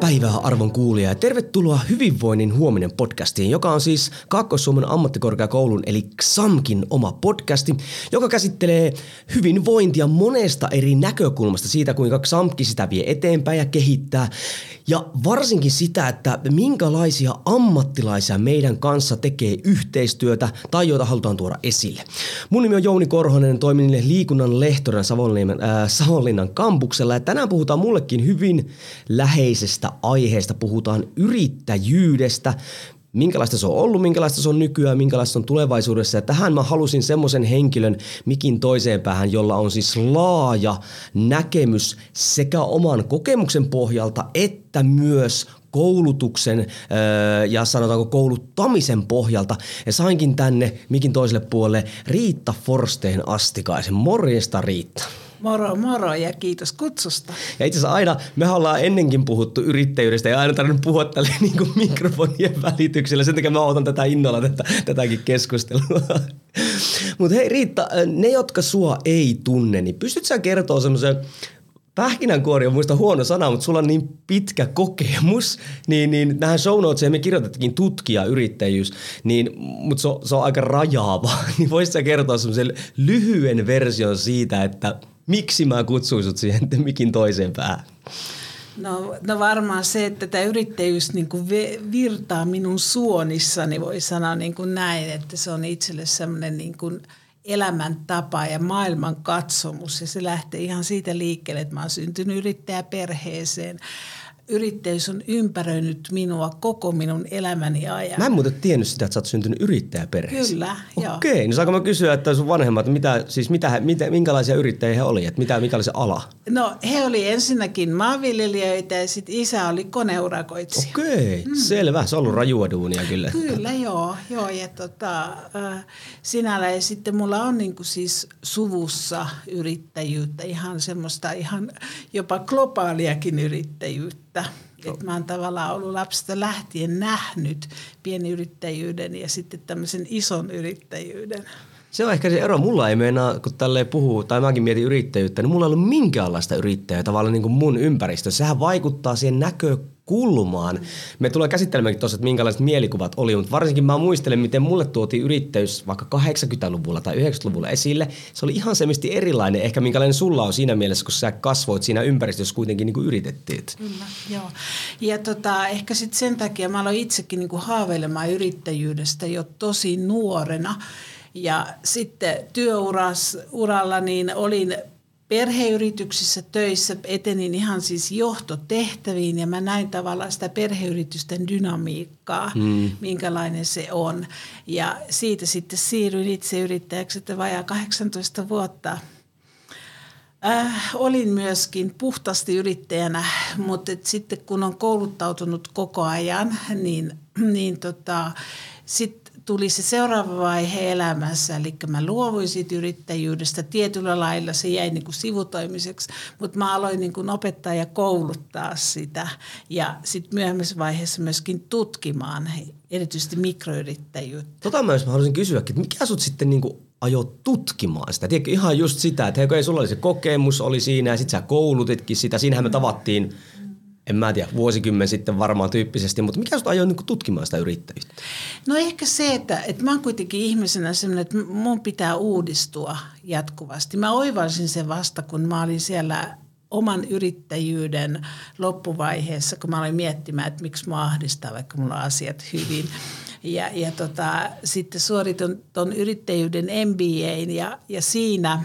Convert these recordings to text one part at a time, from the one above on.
päivää arvon kuulija ja tervetuloa Hyvinvoinnin huominen podcastiin, joka on siis Kaakkois-Suomen ammattikorkeakoulun eli XAMKin oma podcasti, joka käsittelee hyvinvointia monesta eri näkökulmasta siitä, kuinka XAMKki sitä vie eteenpäin ja kehittää ja varsinkin sitä, että minkälaisia ammattilaisia meidän kanssa tekee yhteistyötä tai joita halutaan tuoda esille. Mun nimi on Jouni Korhonen, toimin liikunnan lehtorina Savonlinnan, äh, Savonlinnan kampuksella ja tänään puhutaan mullekin hyvin läheisestä aiheesta. Puhutaan yrittäjyydestä, minkälaista se on ollut, minkälaista se on nykyään, minkälaista se on tulevaisuudessa. Ja tähän mä halusin semmoisen henkilön mikin toiseen päähän, jolla on siis laaja näkemys sekä oman kokemuksen pohjalta että myös koulutuksen öö, ja sanotaanko kouluttamisen pohjalta. Ja sainkin tänne mikin toiselle puolelle Riitta Forsteen Astikaisen. Morjesta Riitta. Moro moro ja kiitos kutsusta. Ja itse asiassa aina, me ollaan ennenkin puhuttu yrittäjyydestä ja aina tarvinnut puhua tälle niin kuin mikrofonien välityksellä. Sen takia mä otan tätä innolla tätä, tätäkin keskustelua. Mutta hei Riitta, ne jotka sua ei tunne, niin pystyt sä kertoa semmoisen Pähkinänkuori on muista huono sana, mutta sulla on niin pitkä kokemus, niin, niin tähän show notesiin me kirjoitettiin tutkija yrittäjyys, niin, mutta se on, se on aika rajaava. Niin voisit kertoa semmoisen lyhyen version siitä, että miksi mä kutsuin sut siihen mikin toiseen päähän? No, no varmaan se, että tämä yrittäjyys niin kuin virtaa minun suonissani, voi sanoa niin kuin näin, että se on itselle semmoinen niin kuin elämäntapa ja maailman katsomus. Ja se lähtee ihan siitä liikkeelle, että mä oon syntynyt yrittäjäperheeseen yrittäjyys on ympäröinyt minua koko minun elämäni ajan. Mä en muuten tiennyt sitä, että sä oot syntynyt yrittäjäperheeseen. Kyllä, joo. Okei, niin saanko mä kysyä, että sun vanhemmat, mitä, siis mitä, mitä, minkälaisia yrittäjiä he oli, että mitä, mikä oli se ala? No he oli ensinnäkin maanviljelijöitä ja sitten isä oli koneurakoitsija. Okei, mm. selvä. Se on ollut rajua duunia kyllä. Kyllä, joo. joo ja tota, äh, sinällä ja sitten mulla on niinku siis suvussa yrittäjyyttä, ihan semmoista ihan jopa globaaliakin yrittäjyyttä että, että mä oon tavallaan ollut lapsesta lähtien nähnyt pienyrittäjyyden ja sitten tämmöisen ison yrittäjyyden. Se on ehkä se ero. Mulla ei meinaa, kun tälleen puhuu, tai mäkin mietin yrittäjyyttä, niin mulla ei ollut minkäänlaista yrittäjää tavallaan niin kuin mun ympäristössä. Sehän vaikuttaa siihen näkö kulmaan. Me tulee käsittelemään tuossa, että minkälaiset mielikuvat oli, mutta varsinkin mä muistelen, miten mulle tuotiin yrittäjyys vaikka 80-luvulla tai 90-luvulla esille. Se oli ihan semmoisesti erilainen, ehkä minkälainen sulla on siinä mielessä, kun sä kasvoit siinä ympäristössä kuitenkin niin kuin yritettiin. Kyllä, joo. Ja tota, ehkä sitten sen takia mä aloin itsekin niin kuin haaveilemaan yrittäjyydestä jo tosi nuorena. Ja sitten työuralla niin olin perheyrityksissä töissä etenin ihan siis johtotehtäviin ja mä näin tavallaan sitä perheyritysten dynamiikkaa, mm. minkälainen se on. Ja siitä sitten siirryin itse yrittäjäksi, että vajaa 18 vuotta Äh, olin myöskin puhtaasti yrittäjänä, mutta sitten kun on kouluttautunut koko ajan, niin, niin tota, sitten tuli se seuraava vaihe elämässä, eli mä luovuin siitä yrittäjyydestä. Tietyllä lailla se jäi niin kuin sivutoimiseksi, mutta mä aloin niin kuin opettaa ja kouluttaa sitä. Ja sitten myöhemmässä vaiheessa myöskin tutkimaan erityisesti mikroyrittäjyyttä. Tota mä, mä haluaisin kysyä, että mikä sut sitten niin kuin ajo tutkimaan sitä? Tiedätkö, ihan just sitä, että hei, sulla oli se kokemus, oli siinä ja sitten sä koulutitkin sitä. Siinähän me tavattiin en mä tiedä, vuosikymmen sitten varmaan tyyppisesti, mutta mikä sinut ajoi niin tutkimaan sitä yrittäjyyttä? No ehkä se, että, että mä oon kuitenkin ihmisenä sellainen, että mun pitää uudistua jatkuvasti. Mä oivalsin sen vasta, kun mä olin siellä oman yrittäjyyden loppuvaiheessa, kun mä olin miettimään, että miksi mä ahdistaa, vaikka mulla on asiat hyvin. Ja, ja tota, sitten suoritin tuon yrittäjyyden MBAin ja, ja siinä –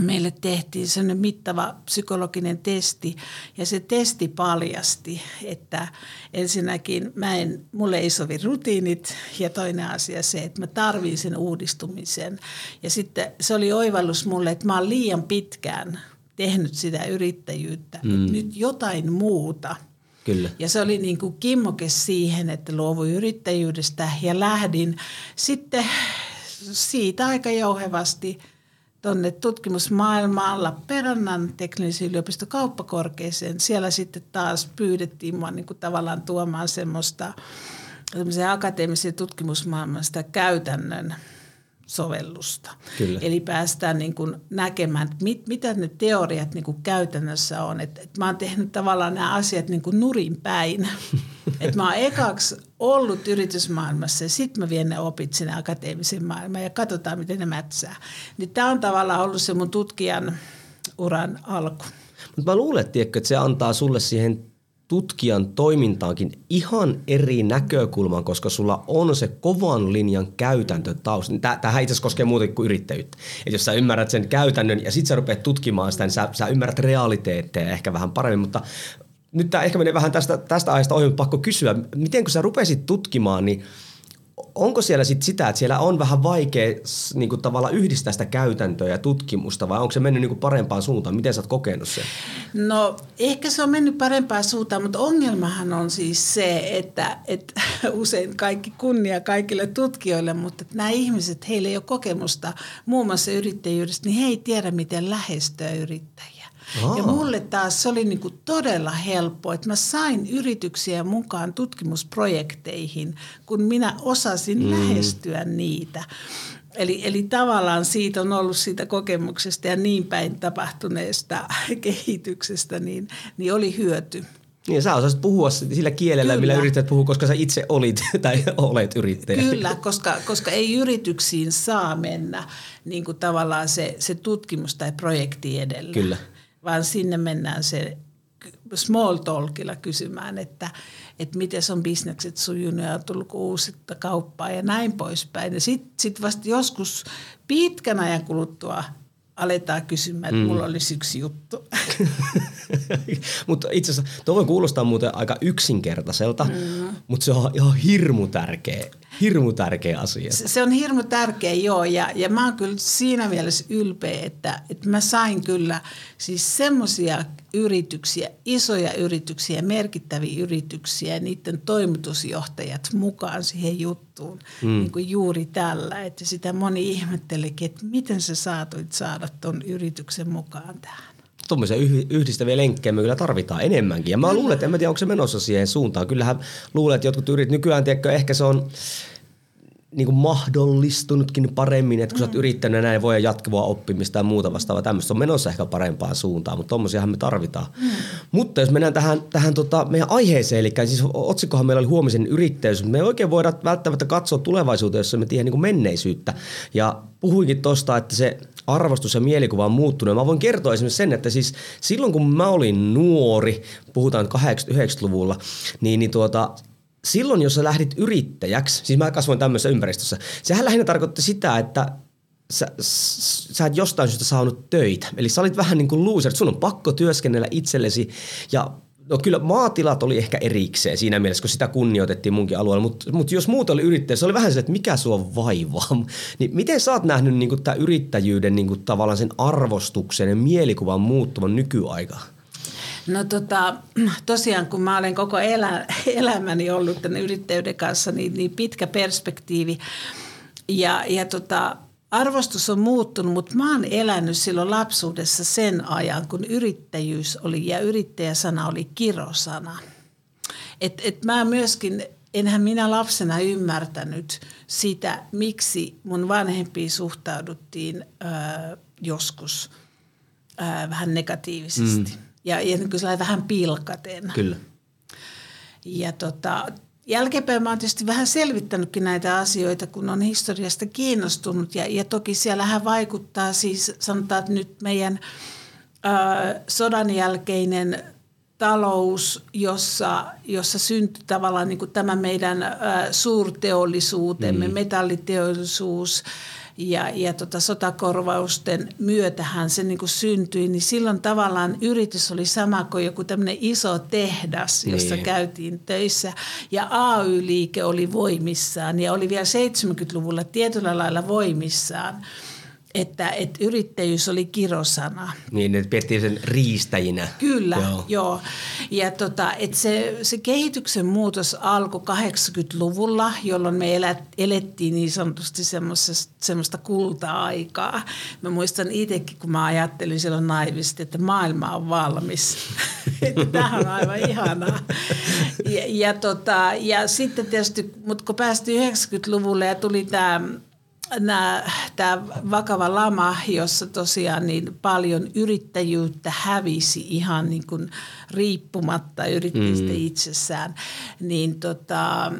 meille tehtiin sellainen mittava psykologinen testi ja se testi paljasti, että ensinnäkin mä en, mulle ei sovi rutiinit ja toinen asia se, että mä tarvin sen uudistumisen. Ja sitten se oli oivallus mulle, että mä oon liian pitkään tehnyt sitä yrittäjyyttä, mm. nyt jotain muuta – Kyllä. Ja se oli niin kuin kimmoke siihen, että luovuin yrittäjyydestä ja lähdin sitten siitä aika jouhevasti tuonne tutkimusmaailmaan Lappeenrannan teknillisen yliopisto kauppakorkeeseen. Siellä sitten taas pyydettiin mua niin kuin tavallaan tuomaan semmoista akateemisen tutkimusmaailmasta käytännön sovellusta. Kyllä. Eli päästään niin kuin näkemään, että mit, mitä ne teoriat niin kuin käytännössä on. Et, et mä oon tehnyt tavallaan nämä asiat niin kuin nurin päin. et mä oon ekaksi ollut yritysmaailmassa ja sitten mä vien ne opit sinne akateemisen maailmaan ja katsotaan, miten ne mätsää. Niin tämä on tavallaan ollut se mun tutkijan uran alku. Mutta mä luulen, että se antaa sulle siihen tutkijan toimintaankin ihan eri näkökulman, koska sulla on se kovan linjan käytäntö tausta. Tämähän itse asiassa koskee muuta kuin yrittäjyyttä. Et jos sä ymmärrät sen käytännön ja sitten sä rupeat tutkimaan sitä, niin sä, sä ymmärrät realiteetteja ehkä vähän paremmin, mutta nyt tämä ehkä menee vähän tästä, tästä aiheesta ohi, pakko kysyä, miten kun sä rupesit tutkimaan, niin – onko siellä sit sitä, että siellä on vähän vaikea niin kuin tavalla yhdistää sitä käytäntöä ja tutkimusta vai onko se mennyt niin kuin parempaan suuntaan? Miten sä oot kokenut sen? No ehkä se on mennyt parempaan suuntaan, mutta ongelmahan on siis se, että, että usein kaikki kunnia kaikille tutkijoille, mutta että nämä ihmiset, heillä ei ole kokemusta muun muassa yrittäjyydestä, niin he ei tiedä, miten lähestyä yrittäjiä. Aa. Ja mulle taas se oli niin kuin todella helppo, että mä sain yrityksiä mukaan tutkimusprojekteihin, kun minä osasin mm. lähestyä niitä. Eli, eli tavallaan siitä on ollut siitä kokemuksesta ja niin päin tapahtuneesta kehityksestä, niin, niin oli hyöty. Niin, sä osasit puhua sillä kielellä, Kyllä. millä yrittäjät puhuu, koska sä itse olit tai olet yrittäjä. Kyllä, koska, koska ei yrityksiin saa mennä niin kuin tavallaan se, se tutkimus tai projekti edellä. Kyllä vaan sinne mennään se small talkilla kysymään, että, että miten on bisnekset sujunut ja tullut uusista kauppaa ja näin poispäin. Ja sitten sit vasta joskus pitkän ajan kuluttua aletaan kysymään, että mm. mulla olisi yksi juttu. mutta itse asiassa tuo voi kuulostaa muuten aika yksinkertaiselta, mm. mutta se on ihan hirmu tärkeä, hirmu tärkeä asia. Se, se on hirmu tärkeä, joo. Ja, ja mä oon kyllä siinä mielessä ylpeä, että, että mä sain kyllä siis semmoisia yrityksiä, isoja yrityksiä, merkittäviä yrityksiä ja niiden toimitusjohtajat mukaan siihen juttuun mm. niin kuin juuri tällä. Että sitä moni ihmettelikin, että miten sä saatoit saada ton yrityksen mukaan tähän tuommoisia yhdistäviä lenkkejä me kyllä tarvitaan enemmänkin. Ja mä luulen, että en mä tiedä, onko se menossa siihen suuntaan. Kyllähän luulen, että jotkut yrit, nykyään tiedätkö, ehkä se on niin kuin mahdollistunutkin paremmin, että kun mm. sä oot mm. yrittänyt näin voi jatkuvaa oppimista ja muuta vastaavaa tämmöistä on menossa ehkä parempaan suuntaan, mutta tommosiahan me tarvitaan. Mm. Mutta jos mennään tähän, tähän tota meidän aiheeseen, eli siis otsikkohan meillä oli huomisen yrittäjyys, mutta me ei oikein voida välttämättä katsoa tulevaisuuteen, jos me tiedä niin kuin menneisyyttä. Ja puhuinkin tosta, että se arvostus ja mielikuva on muuttunut. Mä voin kertoa esimerkiksi sen, että siis silloin kun mä olin nuori, puhutaan 80-90-luvulla, niin, niin tuota, silloin, jos sä lähdit yrittäjäksi, siis mä kasvoin tämmöisessä ympäristössä, sehän lähinnä tarkoitti sitä, että sä, sä et jostain syystä saanut töitä. Eli sä olit vähän niin kuin loser, sun on pakko työskennellä itsellesi ja No kyllä maatilat oli ehkä erikseen siinä mielessä, kun sitä kunnioitettiin munkin alueella, mutta, mutta jos muut oli yrittäjä, se oli vähän se, että mikä sua vaivaa. Niin miten sä oot nähnyt niin tämän yrittäjyyden niin tavallaan sen arvostuksen ja mielikuvan muuttuvan nykyaikaan? No tota, tosiaan kun mä olen koko elä, elämäni ollut tämän yrittäjyyden kanssa, niin, niin pitkä perspektiivi. Ja, ja tota, arvostus on muuttunut, mutta mä oon elänyt silloin lapsuudessa sen ajan, kun yrittäjyys oli ja yrittäjäsana oli kirosana. Et, et mä myöskin, enhän minä lapsena ymmärtänyt sitä, miksi mun vanhempiin suhtauduttiin ää, joskus ää, vähän negatiivisesti. Mm ja, ja niin kuin vähän pilkaten. Kyllä. Ja tota, jälkeenpäin mä oon tietysti vähän selvittänytkin näitä asioita, kun on historiasta kiinnostunut. Ja, ja toki siellähän vaikuttaa siis, sanotaan, että nyt meidän ö, sodan jälkeinen talous, jossa, jossa syntyi tavallaan niin kuin tämä meidän ö, suurteollisuutemme, mm. metalliteollisuus – ja, ja tota sotakorvausten myötähän se niin kuin syntyi, niin silloin tavallaan yritys oli sama kuin joku tämmöinen iso tehdas, jossa niin. käytiin töissä. Ja AY-liike oli voimissaan ja oli vielä 70-luvulla tietyllä lailla voimissaan. Että, että yrittäjyys oli kirosana. Niin, että pidettiin sen riistäjinä. Kyllä, joo. joo. Ja tota, että se, se kehityksen muutos alkoi 80-luvulla, jolloin me elät, elettiin niin sanotusti semmoista kulta-aikaa. Mä muistan itsekin, kun mä ajattelin silloin naivisti, että maailma on valmis. Tähän on aivan ihanaa. Ja, ja, tota, ja sitten tietysti, mutta kun päästiin 90-luvulle ja tuli tämä tämä vakava lama, jossa tosiaan niin paljon yrittäjyyttä hävisi ihan niin kuin riippumatta yrittäjistä mm. itsessään, niin tota,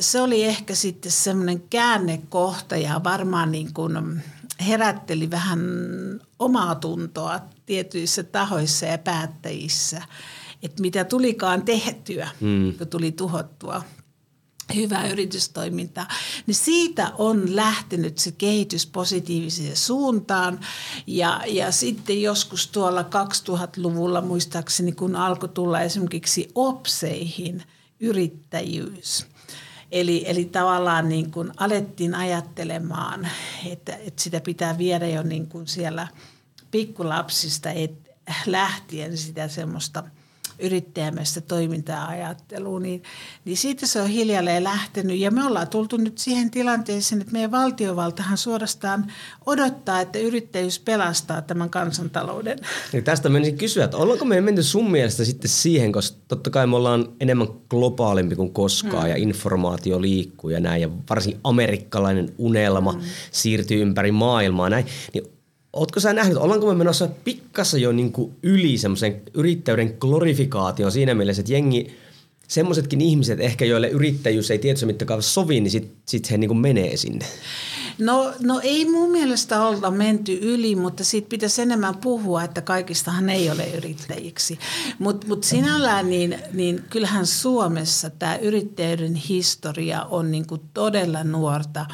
se oli ehkä sitten semmoinen käännekohta ja varmaan niin kuin herätteli vähän omaa tuntoa tietyissä tahoissa ja päättäjissä, että mitä tulikaan tehtyä, mm. kun tuli tuhottua hyvää yritystoimintaa, niin siitä on lähtenyt se kehitys positiiviseen suuntaan. Ja, ja sitten joskus tuolla 2000-luvulla muistaakseni, kun alkoi tulla esimerkiksi OPSeihin yrittäjyys. Eli, eli tavallaan niin kuin alettiin ajattelemaan, että, että sitä pitää viedä jo niin kuin siellä pikkulapsista et, lähtien sitä semmoista – yrittäjämäistä toimintaa ajatteluun, niin, niin siitä se on hiljalleen lähtenyt. Ja me ollaan tultu nyt siihen tilanteeseen, että meidän valtiovaltahan suorastaan odottaa, että yrittäjyys pelastaa tämän kansantalouden. Ja tästä menisin kysyä, että ollaanko me menty sun mielestä sitten siihen, koska totta kai me ollaan enemmän globaalimpi kuin koskaan hmm. ja informaatio liikkuu ja näin ja varsin amerikkalainen unelma hmm. siirtyy ympäri maailmaa näin, niin Oletko sä nähnyt, ollaanko me menossa pikkassa jo niin kuin yli semmoisen yrittäjyyden glorifikaation siinä mielessä, että jengi, semmoisetkin ihmiset ehkä, joille yrittäjyys ei tietyssä mittakaavassa sovi, niin sitten sit he niin kuin menee sinne? No, no ei mun mielestä olla menty yli, mutta siitä pitäisi enemmän puhua, että kaikistahan ei ole yrittäjiksi. Mutta mut sinällään niin, niin kyllähän Suomessa tämä yrittäjyyden historia on niin kuin todella nuorta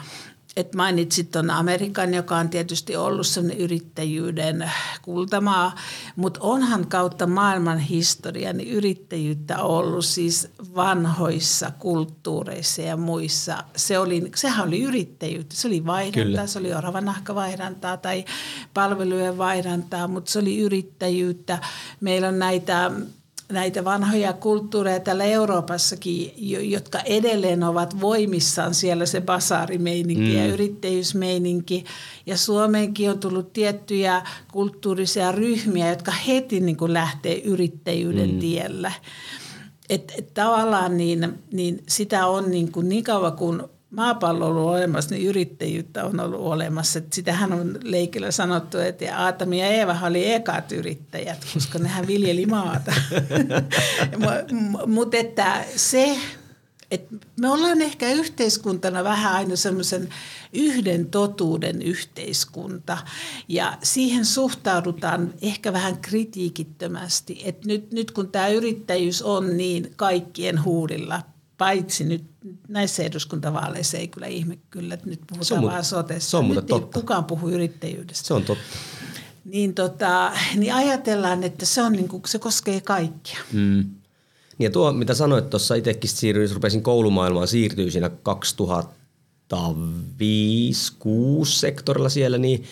et mainitsit tuon Amerikan, joka on tietysti ollut sellainen yrittäjyyden kultamaa, mutta onhan kautta maailman historian niin yrittäjyyttä ollut siis vanhoissa kulttuureissa ja muissa. Se oli, sehän oli yrittäjyyttä, se oli vaihdantaa, Kyllä. se oli oravanahkavaihdantaa tai palvelujen vaihdantaa, mutta se oli yrittäjyyttä. Meillä on näitä näitä vanhoja kulttuureja täällä Euroopassakin, jotka edelleen ovat voimissaan siellä se basaarimeininki mm. ja yrittäjyysmeininki. Ja Suomeenkin on tullut tiettyjä kulttuurisia ryhmiä, jotka heti niin kuin lähtee yrittäjyyden mm. tielle. Et, et tavallaan niin, niin sitä on niin, kuin niin kauan kuin maapallo on ollut olemassa, niin yrittäjyyttä on ollut olemassa. Että sitähän on leikillä sanottu, että Aatami ja Eeva oli ekat yrittäjät, koska nehän viljeli maata. Mutta että se, että me ollaan ehkä yhteiskuntana vähän aina semmoisen yhden totuuden yhteiskunta ja siihen suhtaudutaan ehkä vähän kritiikittömästi, että nyt, nyt kun tämä yrittäjyys on niin kaikkien huudilla paitsi nyt näissä eduskuntavaaleissa ei kyllä ihme kyllä, että nyt puhutaan se on vaan sotessa. Se on nyt totta. kukaan puhu yrittäjyydestä. Se on totta. Niin, tota, niin ajatellaan, että se, on niin kuin, se koskee kaikkia. Mm. Ja tuo, mitä sanoit tuossa, itsekin siirryin, rupesin koulumaailmaan, siirtyy siinä 2000 5 6 sektorilla siellä, niin,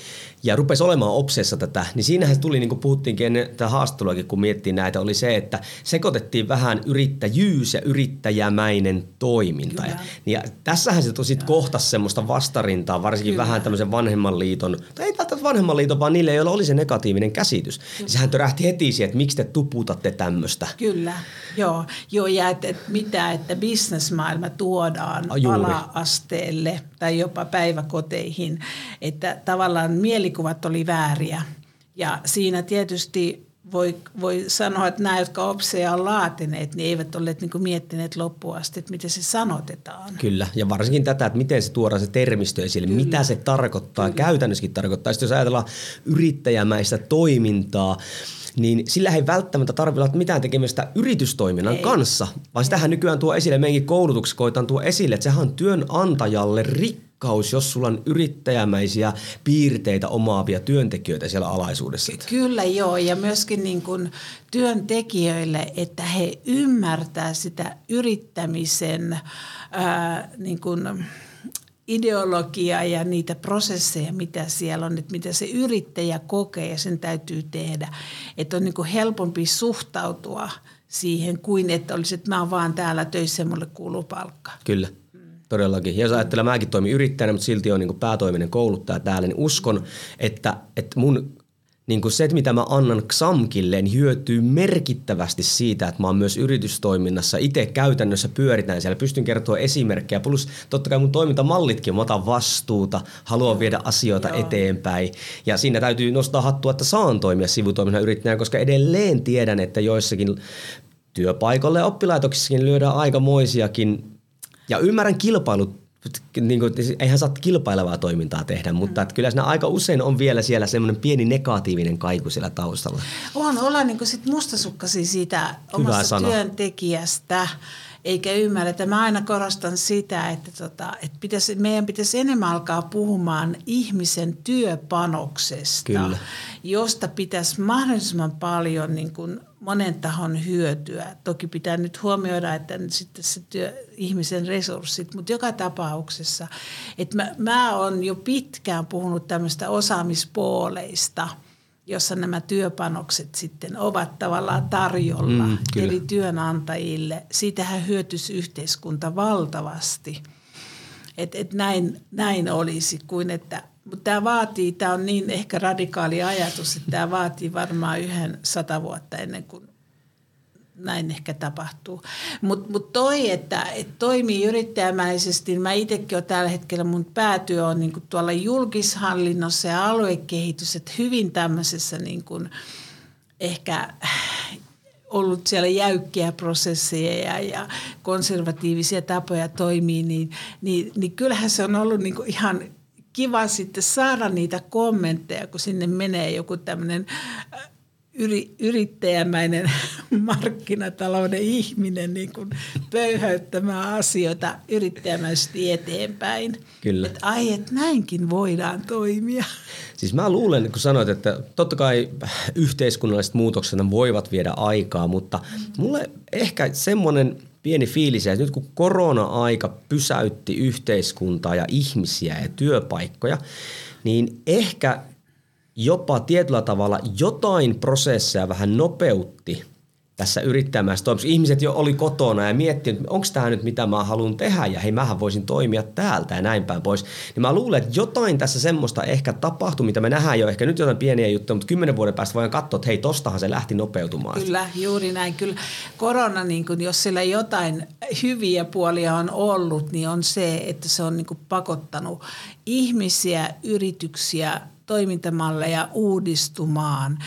ja rupesi olemaan obsessa tätä, niin siinähän tuli, niin kuin puhuttiinkin ennen tätä haastatteluakin, kun miettii näitä, oli se, että sekoitettiin vähän yrittäjyys ja yrittäjämäinen toiminta. Ja, ja tässähän se tosi kohta semmoista vastarintaa, varsinkin Kyllä. vähän tämmöisen vanhemman liiton, tai ei välttämättä vanhemman liiton, vaan niille, joilla oli se negatiivinen käsitys. Niin sehän törähti heti siihen, että miksi te tuputatte tämmöistä. Kyllä, joo, joo ja että, että mitä, että bisnesmaailma tuodaan ala-asteelle kouluille tai jopa päiväkoteihin, että tavallaan mielikuvat oli vääriä. Ja siinä tietysti voi, voi sanoa, että nämä, jotka OPSEja on laatineet, niin eivät olleet niin miettineet loppuun asti, että miten se sanotetaan. Kyllä, ja varsinkin tätä, että miten se tuodaan se termistö esille, Kyllä. mitä se tarkoittaa, Kyllä. käytännössäkin tarkoittaa. Sitten jos ajatellaan yrittäjämäistä toimintaa, niin sillä ei välttämättä tarvitse olla mitään tekemistä yritystoiminnan ei. kanssa, vaan sitähän nykyään tuo esille meidänkin koulutuksessa koitan tuo esille, että sehän on työnantajalle rikkaus, jos sulla on yrittäjämäisiä piirteitä omaavia työntekijöitä siellä alaisuudessa. Kyllä joo, ja myöskin niin kuin työntekijöille, että he ymmärtää sitä yrittämisen ää, niin kuin, ideologiaa ja niitä prosesseja, mitä siellä on, että mitä se yrittäjä kokee ja sen täytyy tehdä. Että on niin kuin helpompi suhtautua siihen kuin, että olisi, että mä oon vaan täällä töissä ja mulle kuuluu palkka. Kyllä. Todellakin. Ja jos ajattelee, mäkin toimin yrittäjänä, mutta silti on niin päätoiminen kouluttaja täällä, niin uskon, että, että mun niin kuin se, että mitä mä annan Xamkille, niin hyötyy merkittävästi siitä, että mä oon myös yritystoiminnassa itse käytännössä pyöritään siellä. Pystyn kertoa esimerkkejä, plus totta kai mun toimintamallitkin, mä otan vastuuta, haluan viedä asioita Joo. eteenpäin. Ja siinä täytyy nostaa hattua, että saan toimia sivutoiminnan yrittäjänä, koska edelleen tiedän, että joissakin työpaikoille ja oppilaitoksissakin lyödään aikamoisiakin ja ymmärrän kilpailut niin kuin, eihän saa kilpailevaa toimintaa tehdä, mutta että kyllä siinä aika usein on vielä siellä semmoinen pieni negatiivinen kaiku siellä taustalla. On, olla niin kuin sit mustasukkaisia siitä omasta työntekijästä, eikä ymmärretä. Mä aina korostan sitä, että, tota, että pitäisi, meidän pitäisi enemmän alkaa puhumaan ihmisen työpanoksesta, Kyllä. josta pitäisi mahdollisimman paljon niin kuin monen tahon hyötyä. Toki pitää nyt huomioida, että nyt sitten se työ, ihmisen resurssit, mutta joka tapauksessa, että mä, mä oon jo pitkään puhunut tämmöistä osaamispooleista, jossa nämä työpanokset sitten ovat tavallaan tarjolla mm, eri työnantajille. Siitähän hyötyisi yhteiskunta valtavasti. Että et näin, näin olisi kuin että mutta tämä vaatii, tämä on niin ehkä radikaali ajatus, että tämä vaatii varmaan yhden sata vuotta ennen kuin näin ehkä tapahtuu. Mutta mut toi, että et toimii yrittäjämäisesti, niin mä itsekin olen tällä hetkellä, mun päätyö on niin tuolla julkishallinnossa ja aluekehitys, että hyvin tämmöisessä niin kuin ehkä ollut siellä jäykkiä prosesseja ja konservatiivisia tapoja toimii, niin, niin, niin kyllähän se on ollut niin kuin ihan kiva sitten saada niitä kommentteja, kun sinne menee joku tämmöinen yri, yrittäjämäinen markkinatalouden ihminen niin kuin pöyhäyttämään asioita yrittäjämäisesti eteenpäin. Kyllä. Että ai, että näinkin voidaan toimia. Siis mä luulen, kun sanoit, että totta kai yhteiskunnalliset muutokset voivat viedä aikaa, mutta mulle ehkä semmoinen – pieni fiilis, että nyt kun korona-aika pysäytti yhteiskuntaa ja ihmisiä ja työpaikkoja, niin ehkä jopa tietyllä tavalla jotain prosesseja vähän nopeutti – tässä yrittämässä toimissa. Ihmiset jo oli kotona ja miettii, että onko tämä nyt mitä mä haluan tehdä ja hei mähän voisin toimia täältä ja näin päin pois. Niin mä luulen, että jotain tässä semmoista ehkä tapahtuu, mitä me nähdään jo ehkä nyt jotain pieniä juttuja, mutta kymmenen vuoden päästä voidaan katsoa, että hei tostahan se lähti nopeutumaan. Kyllä, juuri näin. Kyllä korona, niin kun, jos sillä jotain hyviä puolia on ollut, niin on se, että se on niin pakottanut ihmisiä, yrityksiä, toimintamalleja uudistumaan.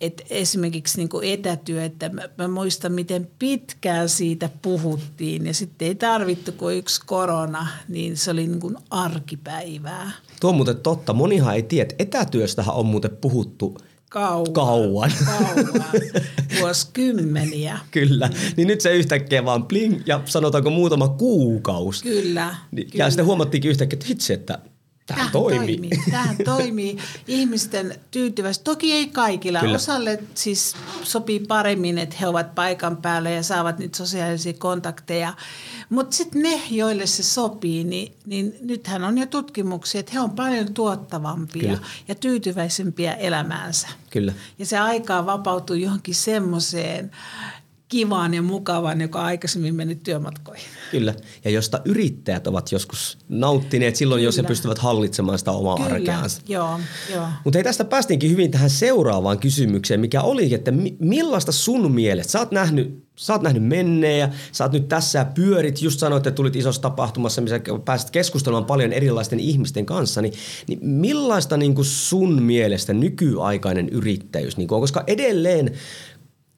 Et esimerkiksi niin kuin etätyö, että mä, mä muistan miten pitkään siitä puhuttiin ja sitten ei tarvittu kuin yksi korona, niin se oli niin kuin arkipäivää. Tuo on muuten totta. Monihan ei tiedä, että etätyöstähän on muuten puhuttu kauan. Kauan. kauan. Vuosikymmeniä. Kyllä. Niin nyt se yhtäkkiä vaan bling ja sanotaanko muutama kuukausi. Kyllä. Niin, kyllä. Ja sitten huomattiinkin yhtäkkiä, että hitsi, että Tämähän toimii. toimii. Tämähän toimii ihmisten tyytyvästi. Toki ei kaikilla. Kyllä. Osalle siis sopii paremmin, että he ovat paikan päällä ja saavat nyt sosiaalisia kontakteja. Mutta sitten ne, joille se sopii, niin, niin nythän on jo tutkimuksia, että he on paljon tuottavampia Kyllä. ja tyytyväisempiä elämäänsä. Kyllä. Ja se aikaa vapautuu johonkin semmoiseen, kivaan ja mukavaan, joka on aikaisemmin mennyt työmatkoihin. Kyllä, ja josta yrittäjät ovat joskus nauttineet silloin, Kyllä. jos he pystyvät hallitsemaan sitä omaa Kyllä. arkeansa. joo, joo. Mutta hei, tästä päästiinkin hyvin tähän seuraavaan kysymykseen, mikä oli, että millaista sun mielestä, sä oot nähnyt Sä oot nähnyt menneen ja sä oot nyt tässä ja pyörit, just sanoit, että tulit isossa tapahtumassa, missä pääsit keskustelemaan paljon erilaisten ihmisten kanssa, niin, niin millaista niin sun mielestä nykyaikainen yrittäjyys niin on? Koska edelleen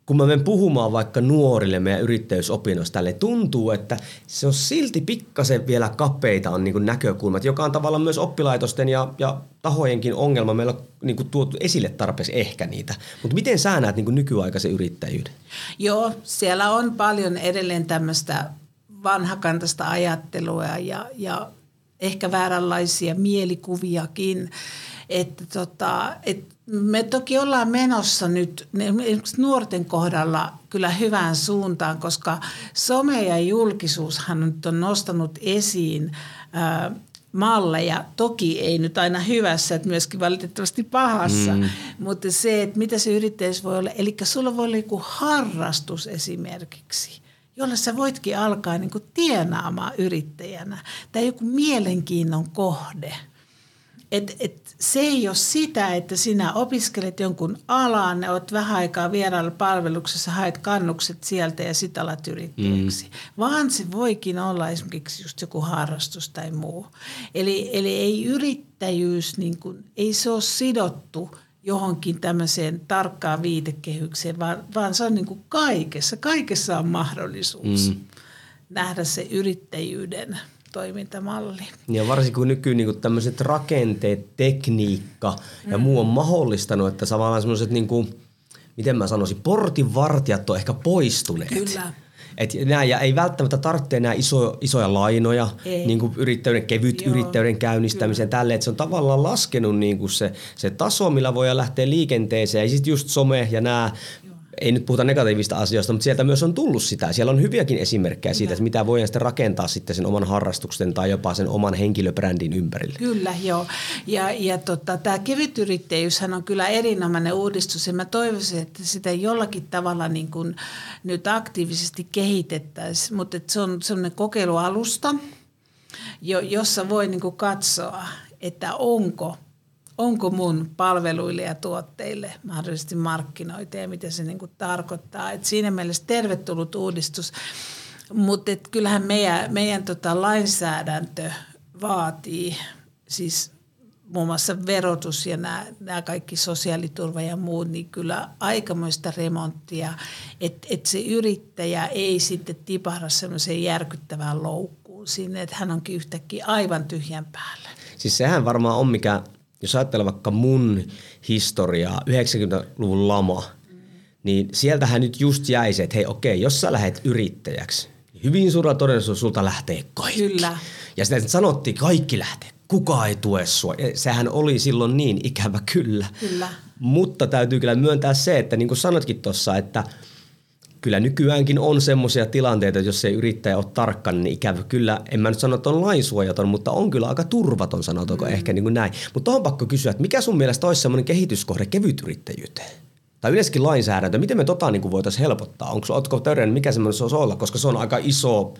kun mä menen puhumaan vaikka nuorille meidän yrittäjyysopinnoista, tälle tuntuu, että se on silti pikkasen vielä kapeita on niin näkökulmat, joka on tavallaan myös oppilaitosten ja, ja tahojenkin ongelma. Meillä on niin kuin tuotu esille tarpeeksi ehkä niitä. Mutta miten sä näet niin nykyaikaisen yrittäjyyden? Joo, siellä on paljon edelleen tämmöistä vanhakantaista ajattelua ja, ja ehkä vääränlaisia mielikuviakin. Että tota, et me toki ollaan menossa nyt nuorten kohdalla kyllä hyvään suuntaan, koska some ja julkisuushan nyt on nostanut esiin ää, malleja, toki ei nyt aina hyvässä, että myöskin valitettavasti pahassa, mm. mutta se, että mitä se yrittäjyys voi olla, eli sulla voi olla joku harrastus esimerkiksi, jolla sä voitkin alkaa niin kuin tienaamaan yrittäjänä, tai joku mielenkiinnon kohde – et, et se ei ole sitä, että sinä opiskelet jonkun alan, olet vähän aikaa vierailla palveluksessa, haet kannukset sieltä ja sit alat yrittäjäksi. Mm. Vaan se voikin olla esimerkiksi just joku harrastus tai muu. Eli, eli ei yrittäjyys, niin kuin, ei se ole sidottu johonkin tämmöiseen tarkkaan viitekehykseen, vaan, vaan se on niin kuin kaikessa. Kaikessa on mahdollisuus mm. nähdä se yrittäjyyden – toimintamalli. Ja varsinkin kun nykyään niin tämmöiset rakenteet, tekniikka ja mm. muu on mahdollistanut, että samalla semmoiset niin kuin, miten mä sanoisin, portinvartijat on ehkä poistuneet. Kyllä. Et nää, ja ei välttämättä tarvitse enää iso, isoja lainoja niin kuin yrittäjyyden, kevyt Joo, yrittäjyyden käynnistämiseen tälle, että se on tavallaan laskenut niin kuin se, se taso, millä voi lähteä liikenteeseen. Ja sitten just some ja nämä ei nyt puhuta negatiivista asioista, mutta sieltä myös on tullut sitä. Siellä on hyviäkin esimerkkejä siitä, että mitä voidaan sitten rakentaa sitten sen oman harrastuksen tai jopa sen oman henkilöbrändin ympärille. Kyllä, joo. Ja, ja tota, tämä kevytyrittäjyyshän on kyllä erinomainen uudistus ja mä toivoisin, että sitä jollakin tavalla niin kuin nyt aktiivisesti kehitettäisiin, mutta se on sellainen kokeilualusta, jossa voi niin kuin katsoa, että onko – onko mun palveluille ja tuotteille mahdollisesti markkinoita ja mitä se niin kuin tarkoittaa. Et siinä mielessä tervetullut uudistus, mutta kyllähän meidän, meidän tota lainsäädäntö vaatii siis muun muassa verotus ja nämä, nämä kaikki sosiaaliturva ja muut, niin kyllä aikamoista remonttia, että et se yrittäjä ei sitten tipahda semmoiseen järkyttävään loukkuun sinne, että hän onkin yhtäkkiä aivan tyhjän päällä. Siis sehän varmaan on, mikä jos ajattelee vaikka mun historiaa, 90-luvun lama, niin sieltähän nyt just jäi se, että hei okei, jos sä lähdet yrittäjäksi, niin hyvin suurella todellisuus sulta lähtee kaikki. Kyllä. Ja sitten sanottiin, kaikki lähtee, kuka ei tue sua. Ja sehän oli silloin niin ikävä kyllä. Kyllä. Mutta täytyy kyllä myöntää se, että niin kuin sanotkin tuossa, että – kyllä nykyäänkin on semmoisia tilanteita, että jos ei yrittäjä ole tarkka, niin ikävä kyllä, en mä nyt sano, että on lainsuojaton, mutta on kyllä aika turvaton, sanotaanko mm. ehkä niin kuin näin. Mutta on pakko kysyä, että mikä sun mielestä olisi semmoinen kehityskohde kevytyrittäjyyteen? Tai yleensäkin lainsäädäntö, miten me tota niin voitaisiin helpottaa? Onko, ootko teoreinen, mikä semmoinen se olisi olla, koska se on aika iso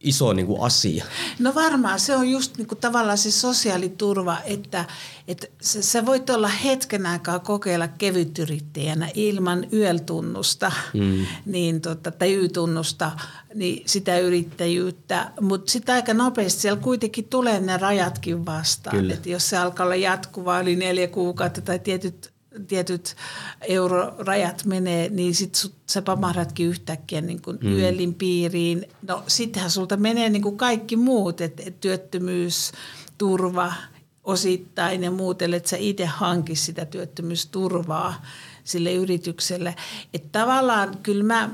iso niin kuin asia? No varmaan se on just niin kuin tavallaan se sosiaaliturva, että, että sä voit olla hetken aikaa kokeilla kevytyrittäjänä ilman YEL-tunnusta mm. niin tota, tai Y-tunnusta, niin sitä yrittäjyyttä, mutta sitten aika nopeasti siellä kuitenkin tulee ne rajatkin vastaan. Että jos se alkaa olla jatkuvaa yli neljä kuukautta tai tietyt tietyt eurorajat menee, niin sitten sä pamahdatkin yhtäkkiä niin kuin mm. YELin piiriin. No sittenhän sulta menee niin kuin kaikki muut, että et työttömyys, turva osittain ja muut, että sä itse hankis sitä työttömyysturvaa sille yritykselle. Että tavallaan kyllä mä,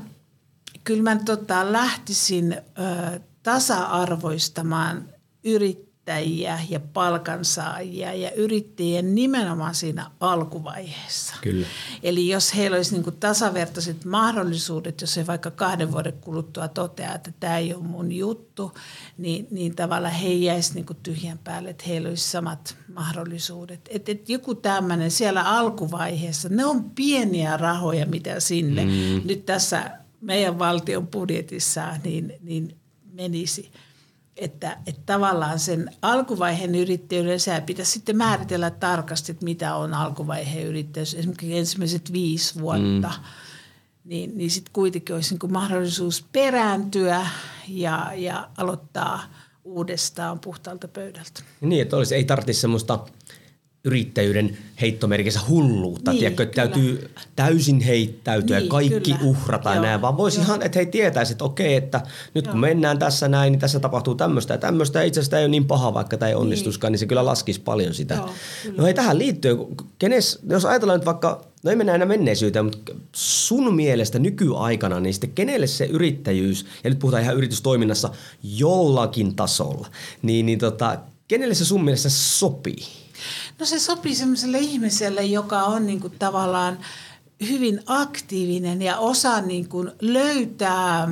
kyllä mä tota lähtisin ö, tasa-arvoistamaan yrittäjyyttä yrittäjiä ja palkansaajia ja yrittäjien nimenomaan siinä alkuvaiheessa. Kyllä. Eli jos heillä olisi niin tasavertaiset mahdollisuudet, jos he vaikka kahden vuoden kuluttua toteaa, että tämä ei ole mun juttu, niin, niin tavallaan he jäisi niin tyhjän päälle, että heillä olisi samat mahdollisuudet. Että et joku tämmöinen siellä alkuvaiheessa, ne on pieniä rahoja, mitä sinne mm. nyt tässä meidän valtion budjetissa niin, niin menisi – että, että tavallaan sen alkuvaiheen yrittäjyyden sä pitäisi sitten määritellä tarkasti, että mitä on alkuvaiheen yrittäjyys. Esimerkiksi ensimmäiset viisi vuotta, mm. niin, niin sitten kuitenkin olisi niin mahdollisuus perääntyä ja, ja aloittaa uudestaan puhtaalta pöydältä. Niin, että olisi, ei tarvitsisi semmoista yrittäjyyden heittomerkissä hulluutta, niin, tiedätkö, että täytyy täysin heittäytyä niin, ja kaikki kyllä. uhrata Joo, näin, vaan voisi ihan, että he tietäisi, että okei, että nyt Joo. kun mennään tässä näin, niin tässä tapahtuu tämmöistä ja tämmöistä, ja itse asiassa ei ole niin paha, vaikka tämä ei onnistuskaan, niin, niin se kyllä laskisi paljon sitä. Joo, no ei tähän liittyen, kenes, jos ajatellaan nyt vaikka, no ei mennä aina menneisyyteen, mutta sun mielestä nykyaikana, niin sitten kenelle se yrittäjyys, ja nyt puhutaan ihan yritystoiminnassa jollakin tasolla, niin, niin tota, kenelle se sun mielestä sopii? No se sopii sellaiselle ihmiselle, joka on niin kuin tavallaan hyvin aktiivinen ja osaa niin kuin löytää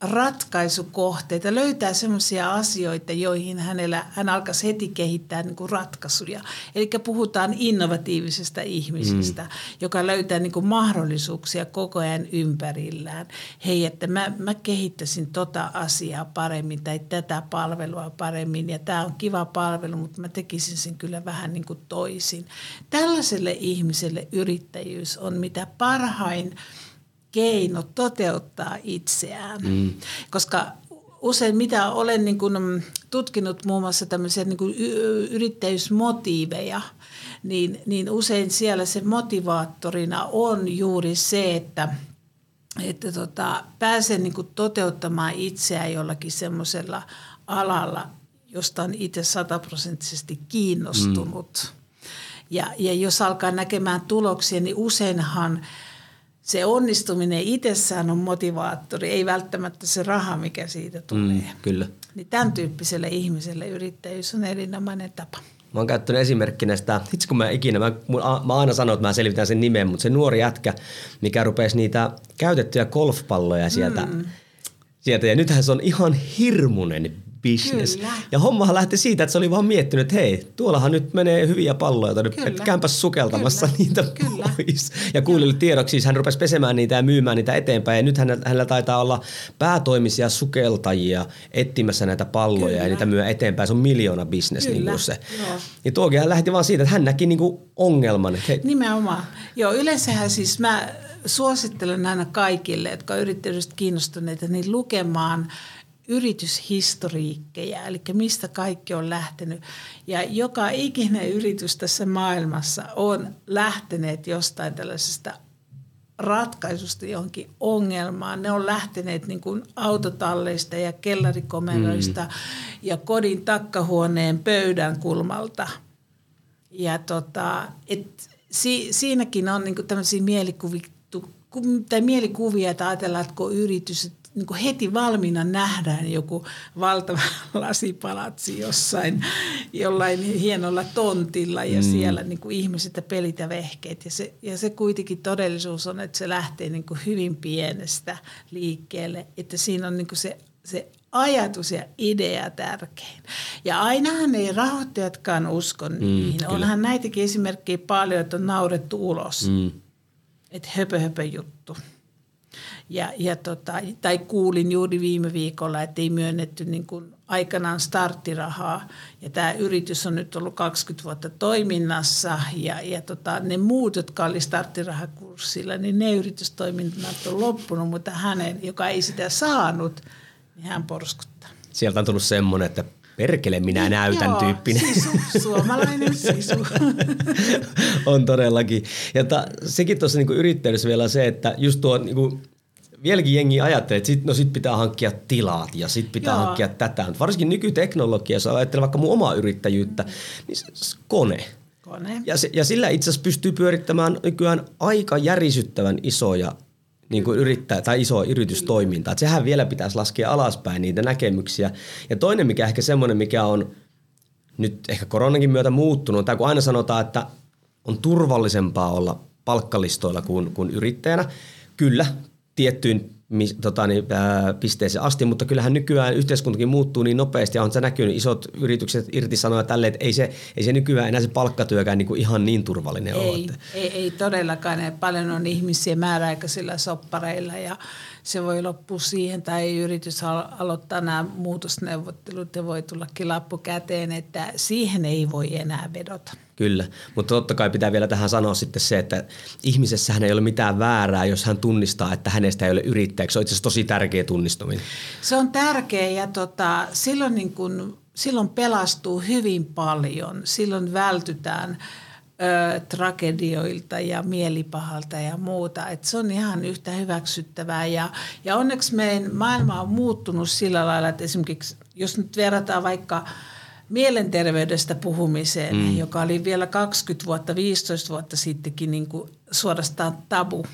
ratkaisukohteita, löytää sellaisia asioita, joihin hänellä, hän alkaisi heti kehittää niin kuin ratkaisuja. Eli puhutaan innovatiivisesta ihmisestä, mm. joka löytää niin kuin mahdollisuuksia koko ajan ympärillään. Hei, että mä, mä kehittäisin tota asiaa paremmin tai tätä palvelua paremmin ja tämä on kiva palvelu, mutta mä tekisin sen kyllä vähän niin kuin toisin. Tällaiselle ihmiselle yrittäjyys on mitä parhain – keino toteuttaa itseään. Mm. Koska usein mitä olen niin kuin tutkinut muun muassa tämmöisiä niin kuin yrittäjyysmotiiveja, niin, niin usein siellä se motivaattorina on juuri se, että, että tota, pääsen niin kuin toteuttamaan itseään jollakin semmoisella alalla, josta on itse sataprosenttisesti kiinnostunut. Mm. Ja, ja jos alkaa näkemään tuloksia, niin useinhan – se onnistuminen itsessään on motivaattori, ei välttämättä se raha, mikä siitä tulee. Mm, kyllä. Niin tämän tyyppiselle ihmiselle yrittäjyys on erinomainen tapa. Mä oon käyttänyt esimerkkinä sitä, itse kun mä ikinä, mä, mä aina sanon, että mä selvitän sen nimen, mutta se nuori jätkä, mikä rupesi niitä käytettyjä golfpalloja sieltä, mm. sieltä ja nythän se on ihan hirmunen business. Kyllä. Ja hommahan lähti siitä, että se oli vaan miettinyt, että hei, tuollahan nyt menee hyviä palloja, että kämpäs sukeltamassa Kyllä. niitä Kyllä. pois. Ja kuulille tiedoksi, siis hän rupesi pesemään niitä ja myymään niitä eteenpäin. Ja nyt hänellä, hänellä taitaa olla päätoimisia sukeltajia etsimässä näitä palloja Kyllä. ja niitä myy eteenpäin. Se on miljoona business niin kuin se. Joo. Ja tuokin hän lähti vaan siitä, että hän näki niin kuin ongelman. Että hei. Nimenomaan. Joo, yleensähän siis mä suosittelen aina kaikille, jotka on yrittäjyydestä kiinnostuneita, niin lukemaan – yrityshistoriikkeja, eli mistä kaikki on lähtenyt. Ja joka ikinen yritys tässä maailmassa on lähteneet jostain tällaisesta ratkaisusta johonkin ongelmaan. Ne on lähteneet niin kuin autotalleista ja kellarikomeroista mm. ja kodin takkahuoneen pöydän kulmalta. Ja tota, et si, siinäkin on niin kuin tämmöisiä mielikuvia, tai mielikuvia, että ajatellaan, että kun yritys, niin kuin heti valmiina nähdään joku valtava lasipalatsi jossain jollain hienolla tontilla ja mm. siellä niin kuin ihmiset ja pelit ja vehkeet. Ja se, ja se kuitenkin todellisuus on, että se lähtee niin kuin hyvin pienestä liikkeelle, että siinä on niin kuin se, se ajatus ja idea tärkein. Ja ainahan ei rahoittajatkaan usko mm, niihin. Kyllä. Onhan näitäkin esimerkkejä paljon, että on naurettu ulos. Mm. Että höpö höpö juttu. Ja, ja tota, tai kuulin juuri viime viikolla, että ei myönnetty niin kuin aikanaan starttirahaa. Ja tämä yritys on nyt ollut 20 vuotta toiminnassa ja, ja tota, ne muut, jotka oli starttirahakurssilla, niin ne yritystoiminnat on loppunut, mutta hänen, joka ei sitä saanut, niin hän porskuttaa. Sieltä on tullut semmoinen, että perkele minä niin, näytän Joo, tyyppinen. Sisu, suomalainen sisu. on todellakin. Ja ta, sekin tuossa niinku yrittäjyydessä vielä se, että just tuo niinku, vieläkin jengi ajattelee, että sit, no sit pitää hankkia tilaat ja sit pitää Joo. hankkia tätä. Mutta varsinkin nykyteknologia, jos ajattelee vaikka mun omaa yrittäjyyttä, niin se, kone. Kone. Ja, se, ja sillä itse asiassa pystyy pyörittämään nykyään aika järisyttävän isoja niin kuin yrittää, tai iso yritystoimintaa. Että sehän vielä pitäisi laskea alaspäin niitä näkemyksiä. Ja toinen, mikä ehkä semmoinen, mikä on nyt ehkä koronankin myötä muuttunut, tai kun aina sanotaan, että on turvallisempaa olla palkkalistoilla kuin, kuin yrittäjänä. Kyllä, tiettyyn tota, niin, ää, pisteeseen asti, mutta kyllähän nykyään yhteiskuntakin muuttuu niin nopeasti ja on se näkynyt, isot yritykset irtisanoja tälle, että ei se, ei se nykyään enää se palkkatyökään niin kuin ihan niin turvallinen ei, ole. Ei, ei todellakaan, että paljon on ihmisiä määräaikaisilla soppareilla ja se voi loppua siihen tai yritys aloittaa nämä muutosneuvottelut ja voi tullakin lappu käteen, että siihen ei voi enää vedota. Kyllä, mutta totta kai pitää vielä tähän sanoa sitten se, että ihmisessähän ei ole mitään väärää, jos hän tunnistaa, että hänestä ei ole yrittäjäksi. Se on itse asiassa tosi tärkeä tunnistuminen. Se on tärkeä ja tota, silloin, niin kun, silloin pelastuu hyvin paljon. Silloin vältytään ö, tragedioilta ja mielipahalta ja muuta. Et se on ihan yhtä hyväksyttävää ja, ja onneksi meidän maailma on muuttunut sillä lailla, että esimerkiksi jos nyt verrataan vaikka – mielenterveydestä puhumiseen, mm. joka oli vielä 20 vuotta, 15 vuotta sittenkin niin kuin suorastaan tabu.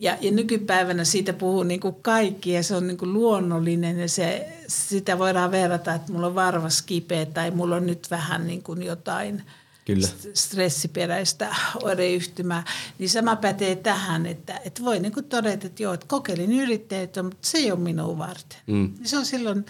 Ja, ja nykypäivänä siitä puhuu niin kuin kaikki ja se on niin kuin luonnollinen ja se, sitä voidaan verrata, että mulla on varvas kipeä tai mulla on nyt vähän niin kuin jotain Kyllä. stressiperäistä oireyhtymää. Niin sama pätee tähän, että, että voi niin kuin todeta, että joo, että kokeilin yrittäjyyttä, mutta se ei ole minun varten. Mm. Se on silloin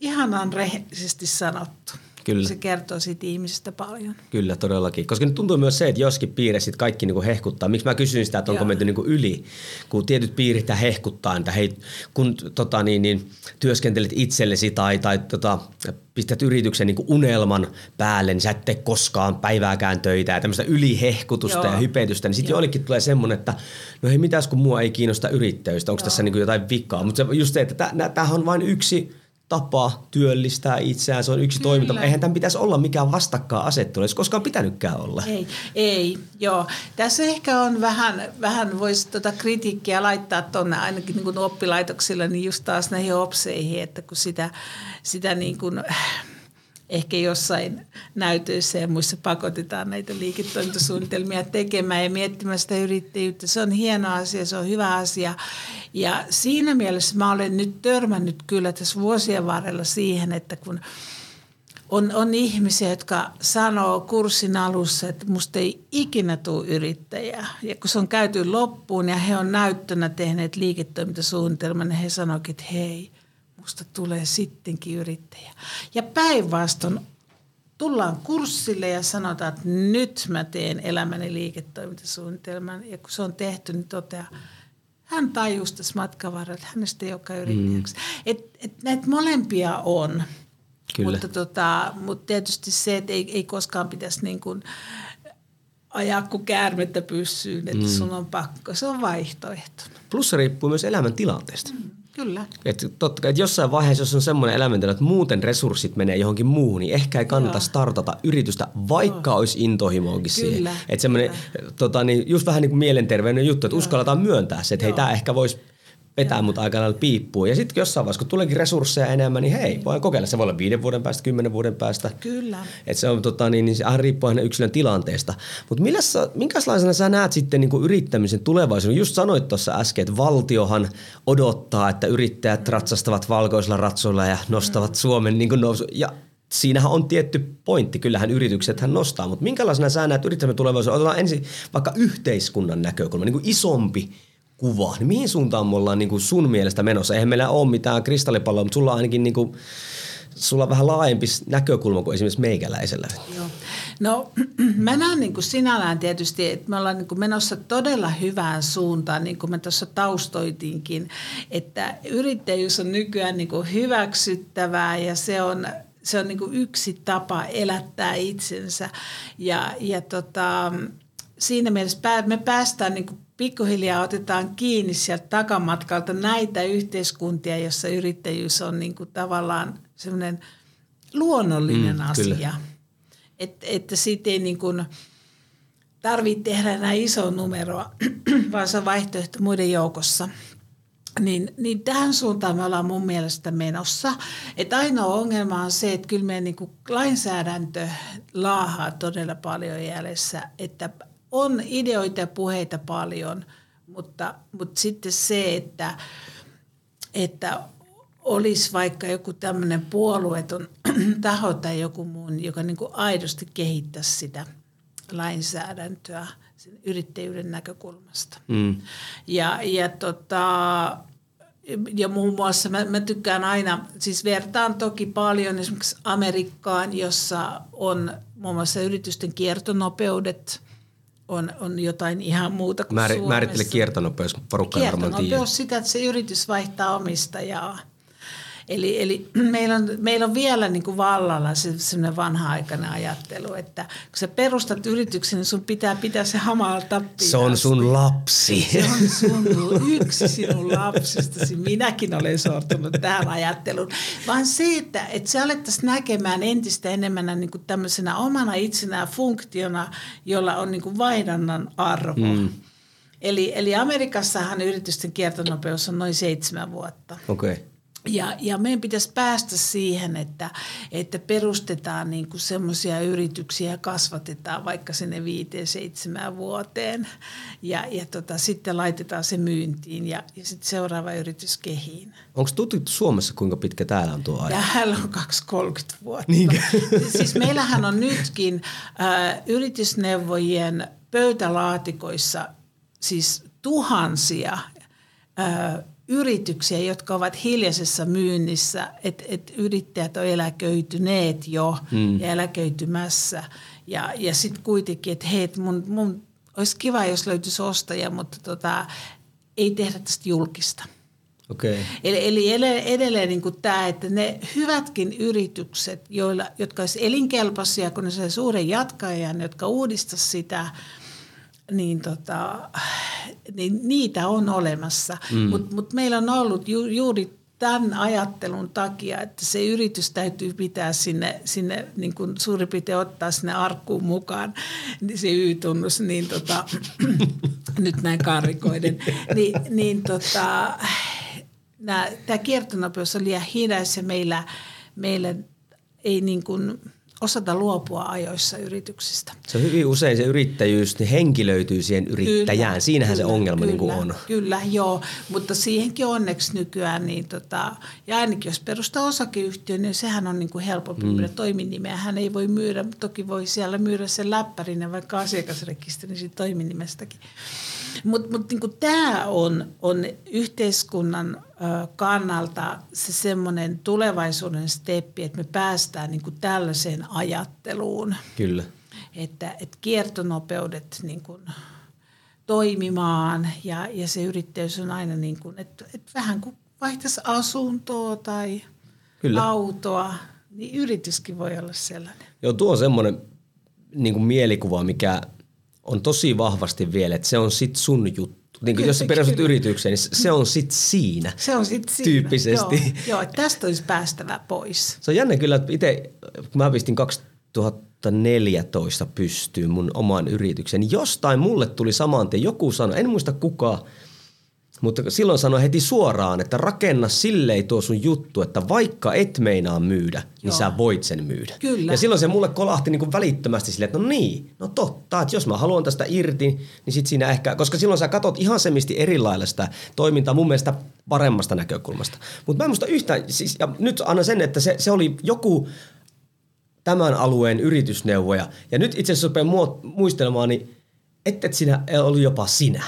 ihanan rehellisesti sanottu. Kyllä. Se kertoo siitä ihmisestä paljon. Kyllä, todellakin. Koska nyt tuntuu myös se, että joskin piirissä kaikki niinku hehkuttaa. Miksi mä kysyn sitä, että onko Joo. menty niinku yli, kun tietyt piirit hehkuttaa, että hei, kun tota, niin, niin, työskentelet itsellesi tai, tai tota, pistät yrityksen niin unelman päälle, niin sä et tee koskaan päivääkään töitä ja tämmöistä ylihehkutusta Joo. ja hypetystä, niin sitten joillekin tulee semmoinen, että no hei mitäs kun mua ei kiinnosta yrittäjyystä, onko tässä niin jotain vikaa. Mutta just se, että tämähän on vain yksi tapa työllistää itseään, se on yksi Kyllä. toiminta. Eihän tämän pitäisi olla mikään vastakkaan asettelu, ei koskaan pitänytkään olla. Ei, ei, joo. Tässä ehkä on vähän, vähän voisi tuota kritiikkiä laittaa tuonne ainakin niin kuin oppilaitoksilla, niin just taas näihin opseihin, että kun sitä, sitä niin kuin, ehkä jossain näytöissä ja muissa pakotetaan näitä liiketoimintasuunnitelmia tekemään ja miettimään sitä yrittäjyyttä. Se on hieno asia, se on hyvä asia. Ja siinä mielessä mä olen nyt törmännyt kyllä tässä vuosien varrella siihen, että kun on, on ihmisiä, jotka sanoo kurssin alussa, että musta ei ikinä tule yrittäjää. Ja kun se on käyty loppuun ja he on näyttönä tehneet liiketoimintasuunnitelman, niin he sanoivat, että hei – musta tulee sittenkin yrittäjä. Ja päinvastoin tullaan kurssille ja sanotaan, että nyt mä teen elämäni liiketoimintasuunnitelman. Ja kun se on tehty, niin toteaa, hän tajusi tässä matkan varrella, että hänestä ei olekaan yrittäjäksi. Mm. Et, et näitä molempia on. Kyllä. Mutta, tota, mutta tietysti se, että ei, ei koskaan pitäisi niin kuin ajaa kuin käärmettä pyssyyn, että mm. sun on pakko. Se on vaihtoehto. Plus se riippuu myös elämäntilanteesta. Mm. Kyllä. Et totta kai, että jossain vaiheessa, jos on semmoinen elämäntila, että muuten resurssit menee johonkin muuhun, niin ehkä ei kannata Joo. startata yritystä, vaikka Joo. olisi intohimoakin siihen. Että semmoinen, tota, niin just vähän niin kuin mielenterveyden juttu, että Joo. uskalletaan myöntää se, että hei, tämä ehkä voisi vetää mut aika lailla piippuun. Ja sitten jossain vaiheessa, kun tuleekin resursseja enemmän, niin hei, voi kokeilla. Se voi olla viiden vuoden päästä, kymmenen vuoden päästä. Kyllä. Et se on tota, niin, niin se aina riippuu aina yksilön tilanteesta. Mutta minkälaisena sä näet sitten niin kuin yrittämisen tulevaisuuden? Just sanoit tuossa äsken, että valtiohan odottaa, että yrittäjät ratsastavat valkoisilla ratsuilla ja nostavat mm. Suomen niin kuin nousu. Ja siinähän on tietty pointti. Kyllähän yritykset hän nostaa, mutta minkälaisena sä näet yrittämisen tulevaisuuden? Otetaan ensin vaikka yhteiskunnan näkökulma, niin kuin isompi kuva. Niin mihin suuntaan me ollaan niin kuin sun mielestä menossa? Eihän meillä ole mitään kristallipalloa, mutta sulla on ainakin niin kuin, sulla on vähän laajempi näkökulma kuin esimerkiksi meikäläisellä. Joo. No mä näen niin kuin sinällään tietysti, että me ollaan niin kuin menossa todella hyvään suuntaan, niin kuin me tuossa taustoitinkin, että yrittäjyys on nykyään niin kuin hyväksyttävää ja se on se on niin kuin yksi tapa elättää itsensä. Ja, ja tota, siinä mielessä me päästään niin kuin pikkuhiljaa otetaan kiinni sieltä takamatkalta näitä yhteiskuntia, jossa yrittäjyys on niin kuin tavallaan semmoinen luonnollinen mm, asia. Kyllä. Et, että siitä ei niin kuin tarvitse tehdä enää iso numeroa, vaan se on vaihtoehto muiden joukossa. Niin, niin tähän suuntaan me ollaan mun mielestä menossa. Että ainoa ongelma on se, että kyllä meidän niin kuin lainsäädäntö laahaa todella paljon jäljessä, että on ideoita ja puheita paljon, mutta, mutta sitten se, että, että olisi vaikka joku tämmöinen puolueeton taho tai joku muun, joka niin kuin aidosti kehittäisi sitä lainsäädäntöä sen yrittäjyyden näkökulmasta. Mm. Ja, ja, tota, ja muun muassa mä, mä tykkään aina, siis vertaan toki paljon esimerkiksi Amerikkaan, jossa on muun muassa yritysten kiertonopeudet – on, on jotain ihan muuta kuin Määr, Suomessa. Määrittele kiertonopeus, porukka Kiertonopeus sitä, että se yritys vaihtaa omistajaa. Eli, eli meillä, on, meillä on vielä niin kuin vallalla se sellainen vanha-aikainen ajattelu, että kun sä perustat yrityksen, niin sun pitää pitää se hamalla Se on sun lapsi. Se on sun yksi sinun lapsistasi. Minäkin olen sortunut tähän ajatteluun. Vaan se, että, että se alettaisiin näkemään entistä enemmän niin kuin tämmöisenä omana itsenään funktiona, jolla on niin kuin vaihdannan arvo. Mm. Eli, eli Amerikassahan yritysten kiertonopeus on noin seitsemän vuotta. Okei. Okay. Ja, ja meidän pitäisi päästä siihen, että, että perustetaan niin semmoisia yrityksiä ja kasvatetaan vaikka sinne viiteen, seitsemään vuoteen. Ja, ja tota, sitten laitetaan se myyntiin ja, ja sitten seuraava yritys kehiin. Onko tutkittu Suomessa, kuinka pitkä täällä on tuo aika? Täällä on 2-30 vuotta. Niinkö? siis meillähän on nytkin äh, yritysneuvojien pöytälaatikoissa siis tuhansia äh, yrityksiä, jotka ovat hiljaisessa myynnissä, että et yrittäjät on eläköityneet jo hmm. ja eläköitymässä. Ja, ja sitten kuitenkin, että hei, mun, mun olisi kiva, jos löytyisi ostaja, mutta tota, ei tehdä tästä julkista. Okay. Eli, eli edelleen niin kuin tämä, että ne hyvätkin yritykset, joilla, jotka olisivat elinkelpoisia, kun ne sai suuren jatkajan, jotka uudistaisivat sitä – niin, tota, niin niitä on olemassa. Mm. Mutta mut meillä on ollut ju, juuri tämän ajattelun takia, että se yritys täytyy pitää sinne, sinne niin kuin suurin piirtein ottaa sinne arkkuun mukaan, niin se Y-tunnus, niin tota, nyt näin karikoiden, niin, niin tota, tämä kiertonopeus on liian hidas ja meillä, meillä ei niin kuin – osata luopua ajoissa yrityksistä. Se on hyvin usein se yrittäjyys, niin henki löytyy siihen yrittäjään. Kyllä, Siinähän kyllä, se ongelma kyllä, niin kuin on. Kyllä, joo. Mutta siihenkin onneksi nykyään, niin tota, ja ainakin jos perustaa osakeyhtiö, niin sehän on niin kuin helpompi mm. myydä toiminimeä. Hän ei voi myydä, toki voi siellä myydä sen läppärin ja vaikka asiakasrekisterin siitä toiminimestäkin. Mutta mut niin tämä on, on yhteiskunnan kannalta se semmoinen tulevaisuuden steppi, että me päästään niin kuin tällaiseen ajatteluun. Kyllä. Että, että kiertonopeudet niin kuin toimimaan ja, ja se yrittäjyys on aina niin kuin, että, että vähän kuin vaihtaisi asuntoa tai Kyllä. autoa, niin yrityskin voi olla sellainen. Joo, tuo on semmoinen niin kuin mielikuva, mikä on tosi vahvasti vielä, että se on sit sun juttu niin kuin jos sä perustat yritykseen, niin se on sitten siinä. Se on sitten siinä. Tyyppisesti. Joo, joo, tästä olisi päästävä pois. Se on jännä kyllä, että itse, kun mä pistin 2014 pystyyn mun oman yrityksen, niin jostain mulle tuli saman tien joku sanoi, en muista kuka, mutta silloin sanoi heti suoraan, että rakenna silleen tuo sun juttu, että vaikka et meinaa myydä, niin Joo. niin sä voit sen myydä. Kyllä. Ja silloin se mulle kolahti niin kuin välittömästi silleen, että no niin, no totta, että jos mä haluan tästä irti, niin sit siinä ehkä, koska silloin sä katot ihan semisti eri lailla sitä toimintaa mun mielestä paremmasta näkökulmasta. Mutta mä en muista yhtään, siis, ja nyt annan sen, että se, se oli joku tämän alueen yritysneuvoja. Ja nyt itse asiassa muistelemaan, niin et, et sinä ollut jopa sinä.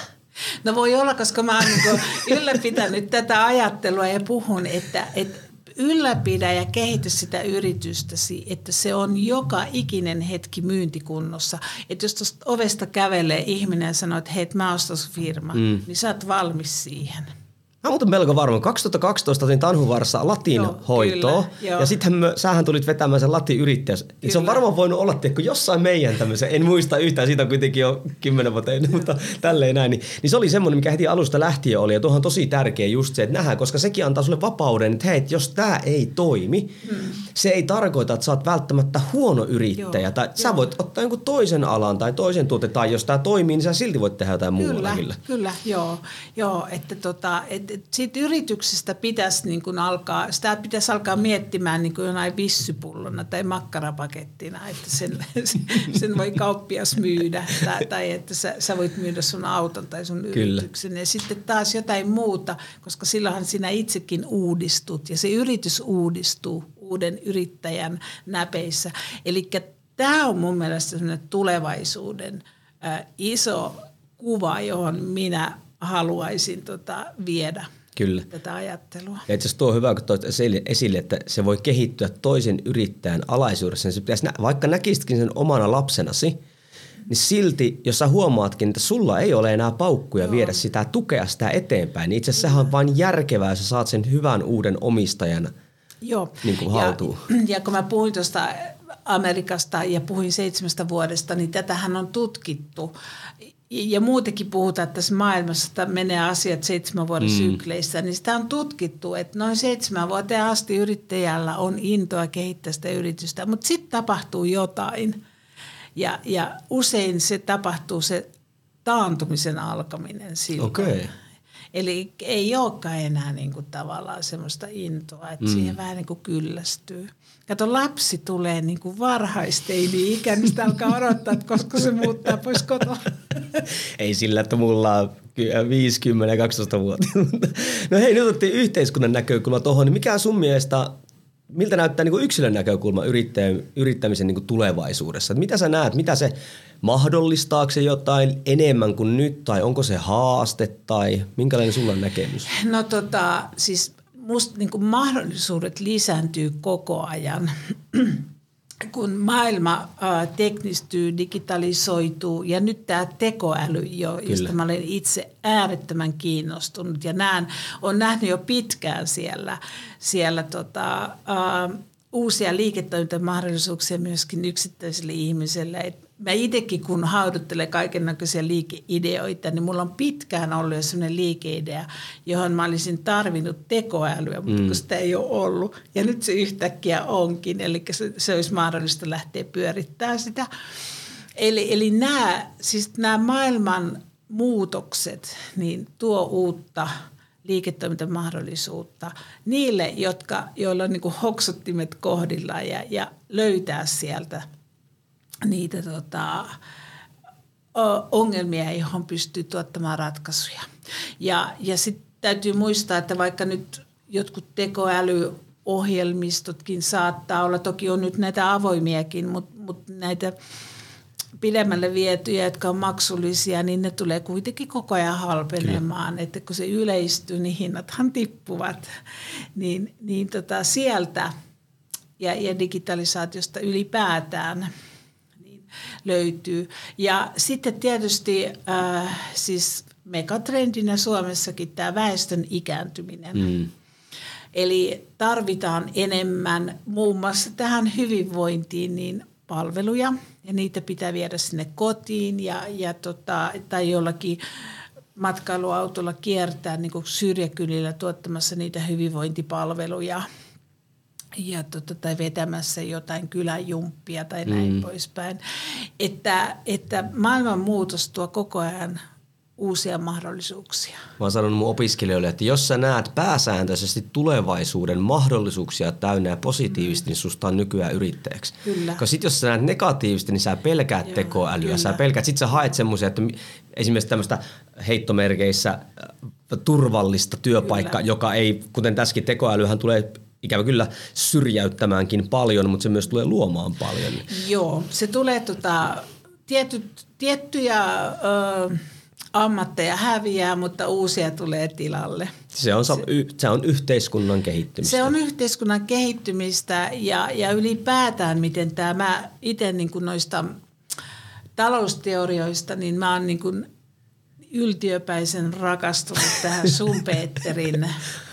No voi olla, koska mä oon niin ylläpitänyt tätä ajattelua ja puhun, että, että ylläpidä ja kehitä sitä yritystäsi, että se on joka ikinen hetki myyntikunnossa. Että jos tuosta ovesta kävelee ihminen ja sanoo, että hei, mä ostan firma, mm. niin sä oot valmis siihen – Mä muuten melko varma. 2012 otin Tanhuvarsa latin joo, kyllä, ja sitten sähän tulit vetämään sen latin yrittäjäs. Se on varmaan voinut olla että jossain meidän tämmöisen, en muista yhtään, siitä on kuitenkin jo kymmenen vuotta ennen, mutta tälleen näin. Niin, niin, se oli semmoinen, mikä heti alusta lähtien oli ja tuohon on tosi tärkeä just se, että nähdään, koska sekin antaa sulle vapauden, että hei, jos tämä ei toimi, hmm. se ei tarkoita, että sä oot välttämättä huono yrittäjä joo, tai joo. sä voit ottaa jonkun toisen alan tai toisen tuote tai jos tämä toimii, niin sä silti voit tehdä jotain kyllä, muulla. Kyllä, joo, joo että tota, et, siitä yrityksestä pitäisi niin kuin alkaa, sitä pitäisi alkaa miettimään niin kuin jonain vissypullona tai makkarapakettina, että sen, sen voi kauppias myydä tai, tai että sä, sä voit myydä sun auton tai sun Kyllä. yrityksen. Ja sitten taas jotain muuta, koska silloinhan sinä itsekin uudistut ja se yritys uudistuu uuden yrittäjän näpeissä. Eli tämä on mun mielestä tulevaisuuden äh, iso kuva, johon minä haluaisin tota, viedä. Kyllä. tätä ajattelua. Ja itse asiassa tuo on hyvä, kun toit esille, että se voi kehittyä toisen yrittäjän alaisuudessa. Se pitäisi, vaikka näkisitkin sen omana lapsenasi, niin silti, jos sä huomaatkin, että sulla ei ole enää paukkuja Joo. viedä sitä, tukea sitä eteenpäin, niin itse asiassa sehän on vain järkevää, jos sä saat sen hyvän uuden omistajan Joo. Niin kuin haltuun. Ja, ja kun mä puhuin tuosta Amerikasta ja puhuin seitsemästä vuodesta, niin tätähän on tutkittu ja muutenkin puhutaan, että tässä maailmassa että menee asiat seitsemän vuoden mm. sykleissä, niin sitä on tutkittu, että noin seitsemän vuoteen asti yrittäjällä on intoa kehittää sitä yritystä, mutta sitten tapahtuu jotain. Ja, ja usein se tapahtuu se taantumisen alkaminen silloin. Okay. Eli ei olekaan enää niin kuin tavallaan semmoista intoa, että mm. siihen vähän niin kuin kyllästyy. Kato, lapsi tulee niin kuin varhaisteini-ikä, niin sitä alkaa odottaa, että koska se muuttaa pois kotoa. Ei sillä, että mulla on 50 ja 12 vuotta. No hei, nyt otettiin yhteiskunnan näkökulma tuohon. Niin mikä sun mielestä, miltä näyttää niin kuin yksilön näkökulma yrittämisen niin kuin tulevaisuudessa? Mitä sä näet, mitä se mahdollistaako se jotain enemmän kuin nyt tai onko se haaste tai minkälainen sulla on näkemys? No tota, siis musta niin kuin mahdollisuudet lisääntyy koko ajan. kun maailma ää, teknistyy, digitalisoituu ja nyt tämä tekoäly, jo, josta mä olen itse äärettömän kiinnostunut ja näen, on nähnyt jo pitkään siellä, siellä tota, ää, uusia liiketoimintamahdollisuuksia myöskin yksittäisille ihmisille. Et mä itsekin kun hauduttelen kaiken näköisiä liikeideoita, niin mulla on pitkään ollut jo sellainen liikeidea, johon mä olisin tarvinnut tekoälyä, mutta mm. kun sitä ei ole ollut. Ja nyt se yhtäkkiä onkin, eli se, se olisi mahdollista lähteä pyörittämään sitä. Eli, eli nämä, siis nämä maailman muutokset niin tuo uutta liiketoimintamahdollisuutta niille, jotka, joilla on niin hoksottimet kohdillaan ja, ja löytää sieltä – niitä tota, ongelmia, johon pystyy tuottamaan ratkaisuja. Ja, ja sitten täytyy muistaa, että vaikka nyt jotkut tekoälyohjelmistotkin saattaa olla, toki on nyt näitä avoimiakin, mutta, mutta näitä pidemmälle vietyjä, jotka on maksullisia, niin ne tulee kuitenkin koko ajan halpenemaan. Kyllä. Että kun se yleistyy, niin hinnathan tippuvat. Niin, niin tota sieltä ja, ja digitalisaatiosta ylipäätään – löytyy. Ja sitten tietysti äh, siis megatrendinä Suomessakin tämä väestön ikääntyminen. Mm. Eli tarvitaan enemmän muun muassa tähän hyvinvointiin niin palveluja ja niitä pitää viedä sinne kotiin ja, ja tota, tai jollakin matkailuautolla kiertää niin kuin syrjäkylillä tuottamassa niitä hyvinvointipalveluja – ja tota, tai vetämässä jotain kyläjumppia tai näin mm. poispäin. Että, että maailman muutos tuo koko ajan uusia mahdollisuuksia. Mä oon sanonut mun opiskelijoille, että jos sä näet pääsääntöisesti tulevaisuuden mahdollisuuksia täynnä ja positiivisesti, mm. niin susta on nykyään yrittäjäksi. Kyllä. Koska sit jos sä näet negatiivisesti, niin sä pelkäät Joo, tekoälyä. Kyllä. Sä pelkäät, sit sä haet semmoisia, että esimerkiksi tämmöistä heittomerkeissä äh, turvallista työpaikkaa, kyllä. joka ei, kuten tässäkin tekoälyhän tulee ikävä kyllä syrjäyttämäänkin paljon, mutta se myös tulee luomaan paljon. Joo, se tulee tota, tietyt, tiettyjä ö, ammatteja häviää, mutta uusia tulee tilalle. Se on, se, se on yhteiskunnan kehittymistä. Se on yhteiskunnan kehittymistä ja, ja ylipäätään miten tämä, mä itse niin noista talousteorioista, niin mä oon niin yltiöpäisen rakastunut tähän Sumpeetterin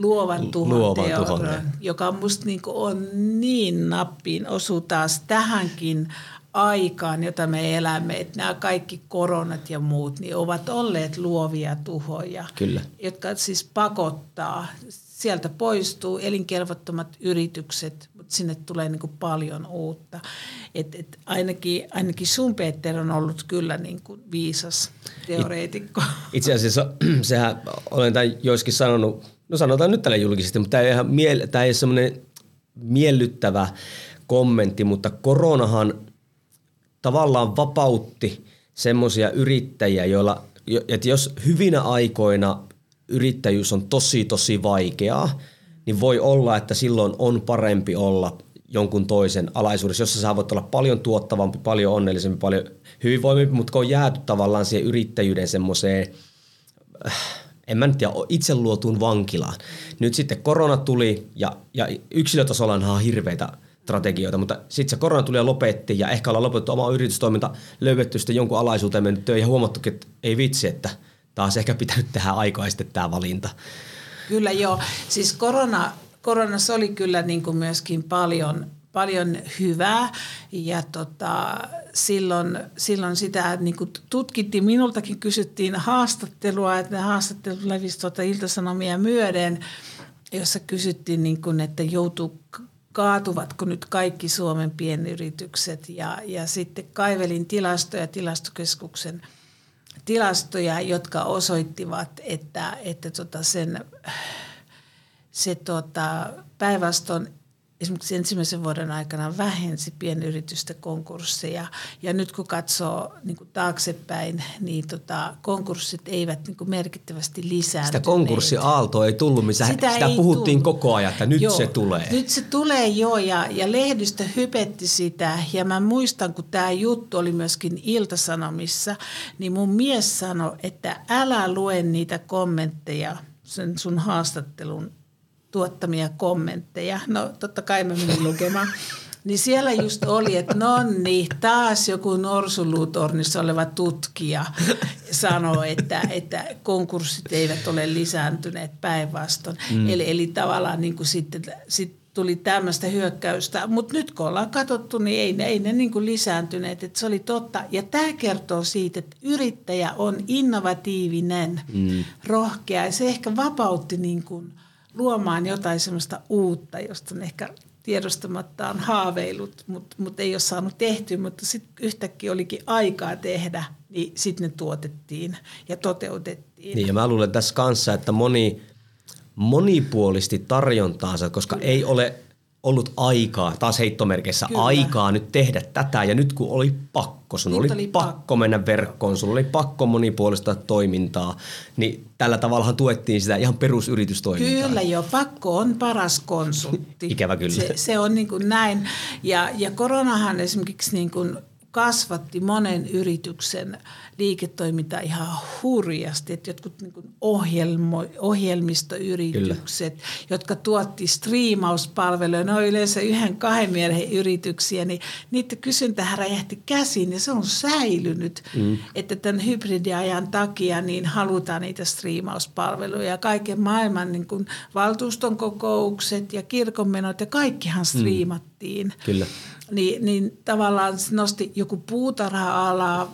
luovan tuhon, luovan tuhon joka musta niin on niin nappiin, osuu taas tähänkin aikaan, jota me elämme, että nämä kaikki koronat ja muut niin ovat olleet luovia tuhoja, Kyllä. jotka siis pakottaa. Sieltä poistuu elinkelvottomat yritykset, mutta sinne tulee niin kuin paljon uutta. Et, et ainakin, ainakin sun Peter on ollut kyllä niin kuin viisas teoreetikko. Itse asiassa sehän olen tämän joiskin sanonut no sanotaan nyt tällä julkisesti, mutta tämä ei, ihan miel, tämä ei ole semmoinen miellyttävä kommentti, mutta koronahan tavallaan vapautti semmoisia yrittäjiä, joilla, että jos hyvinä aikoina yrittäjyys on tosi tosi vaikeaa, niin voi olla, että silloin on parempi olla jonkun toisen alaisuudessa, jossa sä voit olla paljon tuottavampi, paljon onnellisempi, paljon hyvinvoimimpi, mutta kun on jääty tavallaan siihen yrittäjyyden semmoiseen äh, en mä nyt tiedä, itse luotuun vankilaan. Nyt sitten korona tuli ja, ja yksilötasolla on hirveitä strategioita, mutta sitten se korona tuli ja lopetti ja ehkä ollaan lopetettu oma yritystoiminta, löydetty sitten jonkun alaisuuteen mennyt töihin ja huomattu, että ei vitsi, että taas ehkä pitänyt tehdä aikaa sitten tämä valinta. Kyllä joo. Siis korona, koronassa oli kyllä niin kuin myöskin paljon paljon hyvää ja tota, silloin, silloin sitä niin kuin tutkittiin. Minultakin kysyttiin haastattelua, että ne haastattelut levisi tuota iltasanomia myöden, jossa kysyttiin, niin kuin, että joutuu kaatuvatko nyt kaikki Suomen pienyritykset ja, ja sitten kaivelin tilastoja tilastokeskuksen tilastoja, jotka osoittivat, että, että tota sen, se tota, päinvastoin esimerkiksi ensimmäisen vuoden aikana vähensi pienyritysten konkursseja. Ja nyt kun katsoo niin kuin taaksepäin, niin tota, konkurssit eivät niin kuin merkittävästi lisääntyneet. Sitä konkurssiaaltoa ei tullut, missä sitä, sitä puhuttiin tullut. koko ajan, että nyt joo, se tulee. Nyt se tulee jo ja, ja lehdistö hypetti sitä. Ja mä muistan, kun tämä juttu oli myöskin Iltasanomissa, niin mun mies sanoi, että älä lue niitä kommentteja sen sun haastattelun tuottamia kommentteja. No totta kai mä menin lukemaan. Niin siellä just oli, että no niin, taas joku norsuluutornissa oleva tutkija sanoi, että, että konkurssit eivät ole lisääntyneet päinvastoin. Mm. Eli, eli tavallaan niin kuin sitten sit tuli tämmöistä hyökkäystä. Mutta nyt kun ollaan katsottu, niin ei ne, ei ne niin kuin lisääntyneet. Että se oli totta. Ja tämä kertoo siitä, että yrittäjä on innovatiivinen, mm. rohkea. Ja se ehkä vapautti niin kuin – luomaan jotain sellaista uutta, josta on ehkä tiedostamattaan haaveilut, mutta mut ei ole saanut tehtyä, mutta sitten yhtäkkiä olikin aikaa tehdä, niin sitten ne tuotettiin ja toteutettiin. Niin ja mä luulen tässä kanssa, että moni monipuolisti tarjontaansa, koska ei ole ollut aikaa, taas heittomerkeissä Kyllä. aikaa nyt tehdä tätä ja nyt kun oli pakko, sun oli, oli pakko, pakko mennä verkkoon, sun oli pakko monipuolista toimintaa, niin tällä tavallahan tuettiin sitä ihan perusyritystoimintaa. Kyllä jo, pakko on paras konsultti. Ikävä kyllä. Se, se on niin kuin näin ja, ja koronahan esimerkiksi niin kuin kasvatti monen yrityksen liiketoimintaa ihan hurjasti. Että jotkut niin ohjelmo, ohjelmistoyritykset, Kyllä. jotka tuotti striimauspalveluja, ne on yleensä yhden kahden miehen yrityksiä, niin niiden kysyntä räjähti käsiin ja se on säilynyt. Mm. Että tämän hybridiajan takia niin halutaan niitä striimauspalveluja ja kaiken maailman niin kuin valtuuston kokoukset ja kirkonmenot ja kaikkihan mm. striimattiin. Mm. Kyllä niin, niin tavallaan nosti joku puutarha-ala,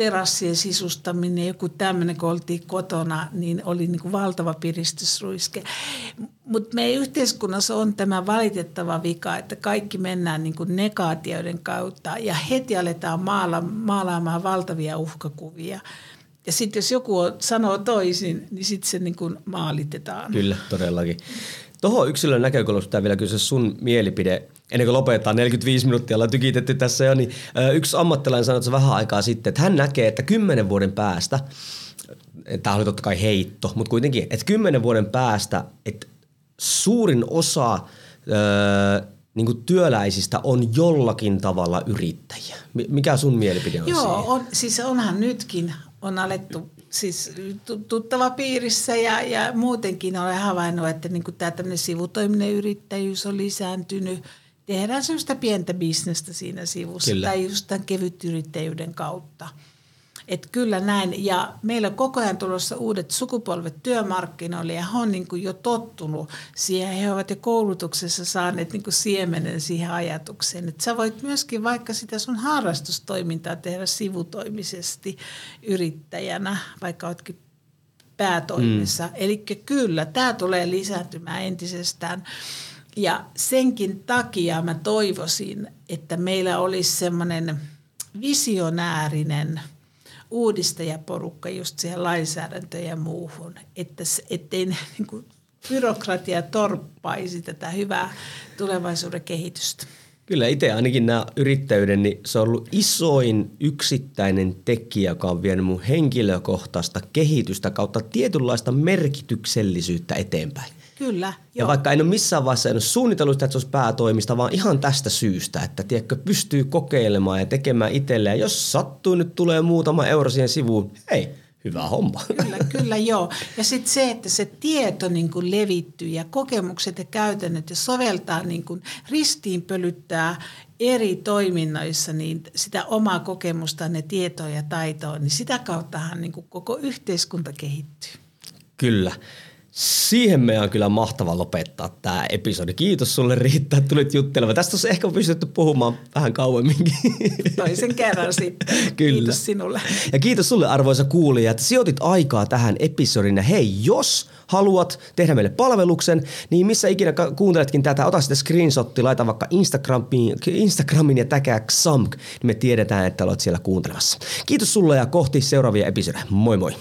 terassien sisustaminen, joku tämmöinen, kun oltiin kotona, niin oli niin kuin valtava piristysruiske. Mutta meidän yhteiskunnassa on tämä valitettava vika, että kaikki mennään niin kuin negaatioiden kautta ja heti aletaan maala, maalaamaan valtavia uhkakuvia. Ja sitten jos joku sanoo toisin, niin sitten se niin kuin maalitetaan. Kyllä, todellakin. Tuohon yksilön näkökulmasta vielä kysyä sun mielipide. Ennen kuin lopetetaan, 45 minuuttia ollaan tykitetty tässä jo, niin yksi ammattilainen sanoi että vähän aikaa sitten, että hän näkee, että kymmenen vuoden päästä, tämä oli totta kai heitto, mutta kuitenkin, että kymmenen vuoden päästä, että suurin osa öö, niin kuin työläisistä on jollakin tavalla yrittäjiä. Mikä sun mielipide on Joo, siihen? on, siis onhan nytkin on alettu siis tuttava piirissä ja, ja muutenkin olen havainnut, että niin tämä tämmöinen sivutoiminen yrittäjyys on lisääntynyt. Tehdään sellaista pientä bisnestä siinä sivussa Kyllä. tai just tämän kevyt yrittäjyyden kautta. Että kyllä näin. Ja meillä on koko ajan tulossa uudet sukupolvet työmarkkinoille ja he on niin kuin jo tottunut siihen. He ovat jo koulutuksessa saaneet niin kuin siemenen siihen ajatukseen. Että sä voit myöskin vaikka sitä sun harrastustoimintaa tehdä sivutoimisesti yrittäjänä, vaikka oletkin päätoimissa. Mm. Eli kyllä, tämä tulee lisääntymään entisestään. Ja senkin takia mä toivoisin, että meillä olisi semmoinen visionäärinen – uudistajaporukka just siihen lainsäädäntöön ja muuhun, että ettei niin kuin, byrokratia torppaisi tätä hyvää tulevaisuuden kehitystä. Kyllä itse ainakin nämä yrittäjyyden, niin se on ollut isoin yksittäinen tekijä, joka on vienyt mun henkilökohtaista kehitystä kautta tietynlaista merkityksellisyyttä eteenpäin. Kyllä. Ja vaikka en ole missään vaiheessa en ole suunnitellut sitä, että se olisi päätoimista, vaan ihan tästä syystä, että tiedätkö, pystyy kokeilemaan ja tekemään itselleen. Jos sattuu nyt tulee muutama euro siihen sivuun, hei, hyvä homma. Kyllä, kyllä joo. Ja sitten se, että se tieto niin kuin levittyy ja kokemukset ja käytännöt ja soveltaa niin kuin ristiinpölyttää eri toiminnoissa niin sitä omaa kokemusta, ne tietoa ja taitoa, niin sitä kauttahan niin kuin koko yhteiskunta kehittyy. Kyllä. Siihen meidän on kyllä mahtava lopettaa tämä episodi. Kiitos sulle Riitta, että tulit juttelemaan. Tästä olisi ehkä pystytty puhumaan vähän kauemminkin. Toisen kerran sitten. Kyllä. Kiitos sinulle. Ja kiitos sulle arvoisa kuulija, että sijoitit aikaa tähän episodiin. Ja hei, jos haluat tehdä meille palveluksen, niin missä ikinä kuunteletkin tätä, ota sitä screenshotti, laita vaikka Instagramiin, Instagramin ja täkää XAMK, niin me tiedetään, että olet siellä kuuntelemassa. Kiitos sulle ja kohti seuraavia episodeja. Moi moi!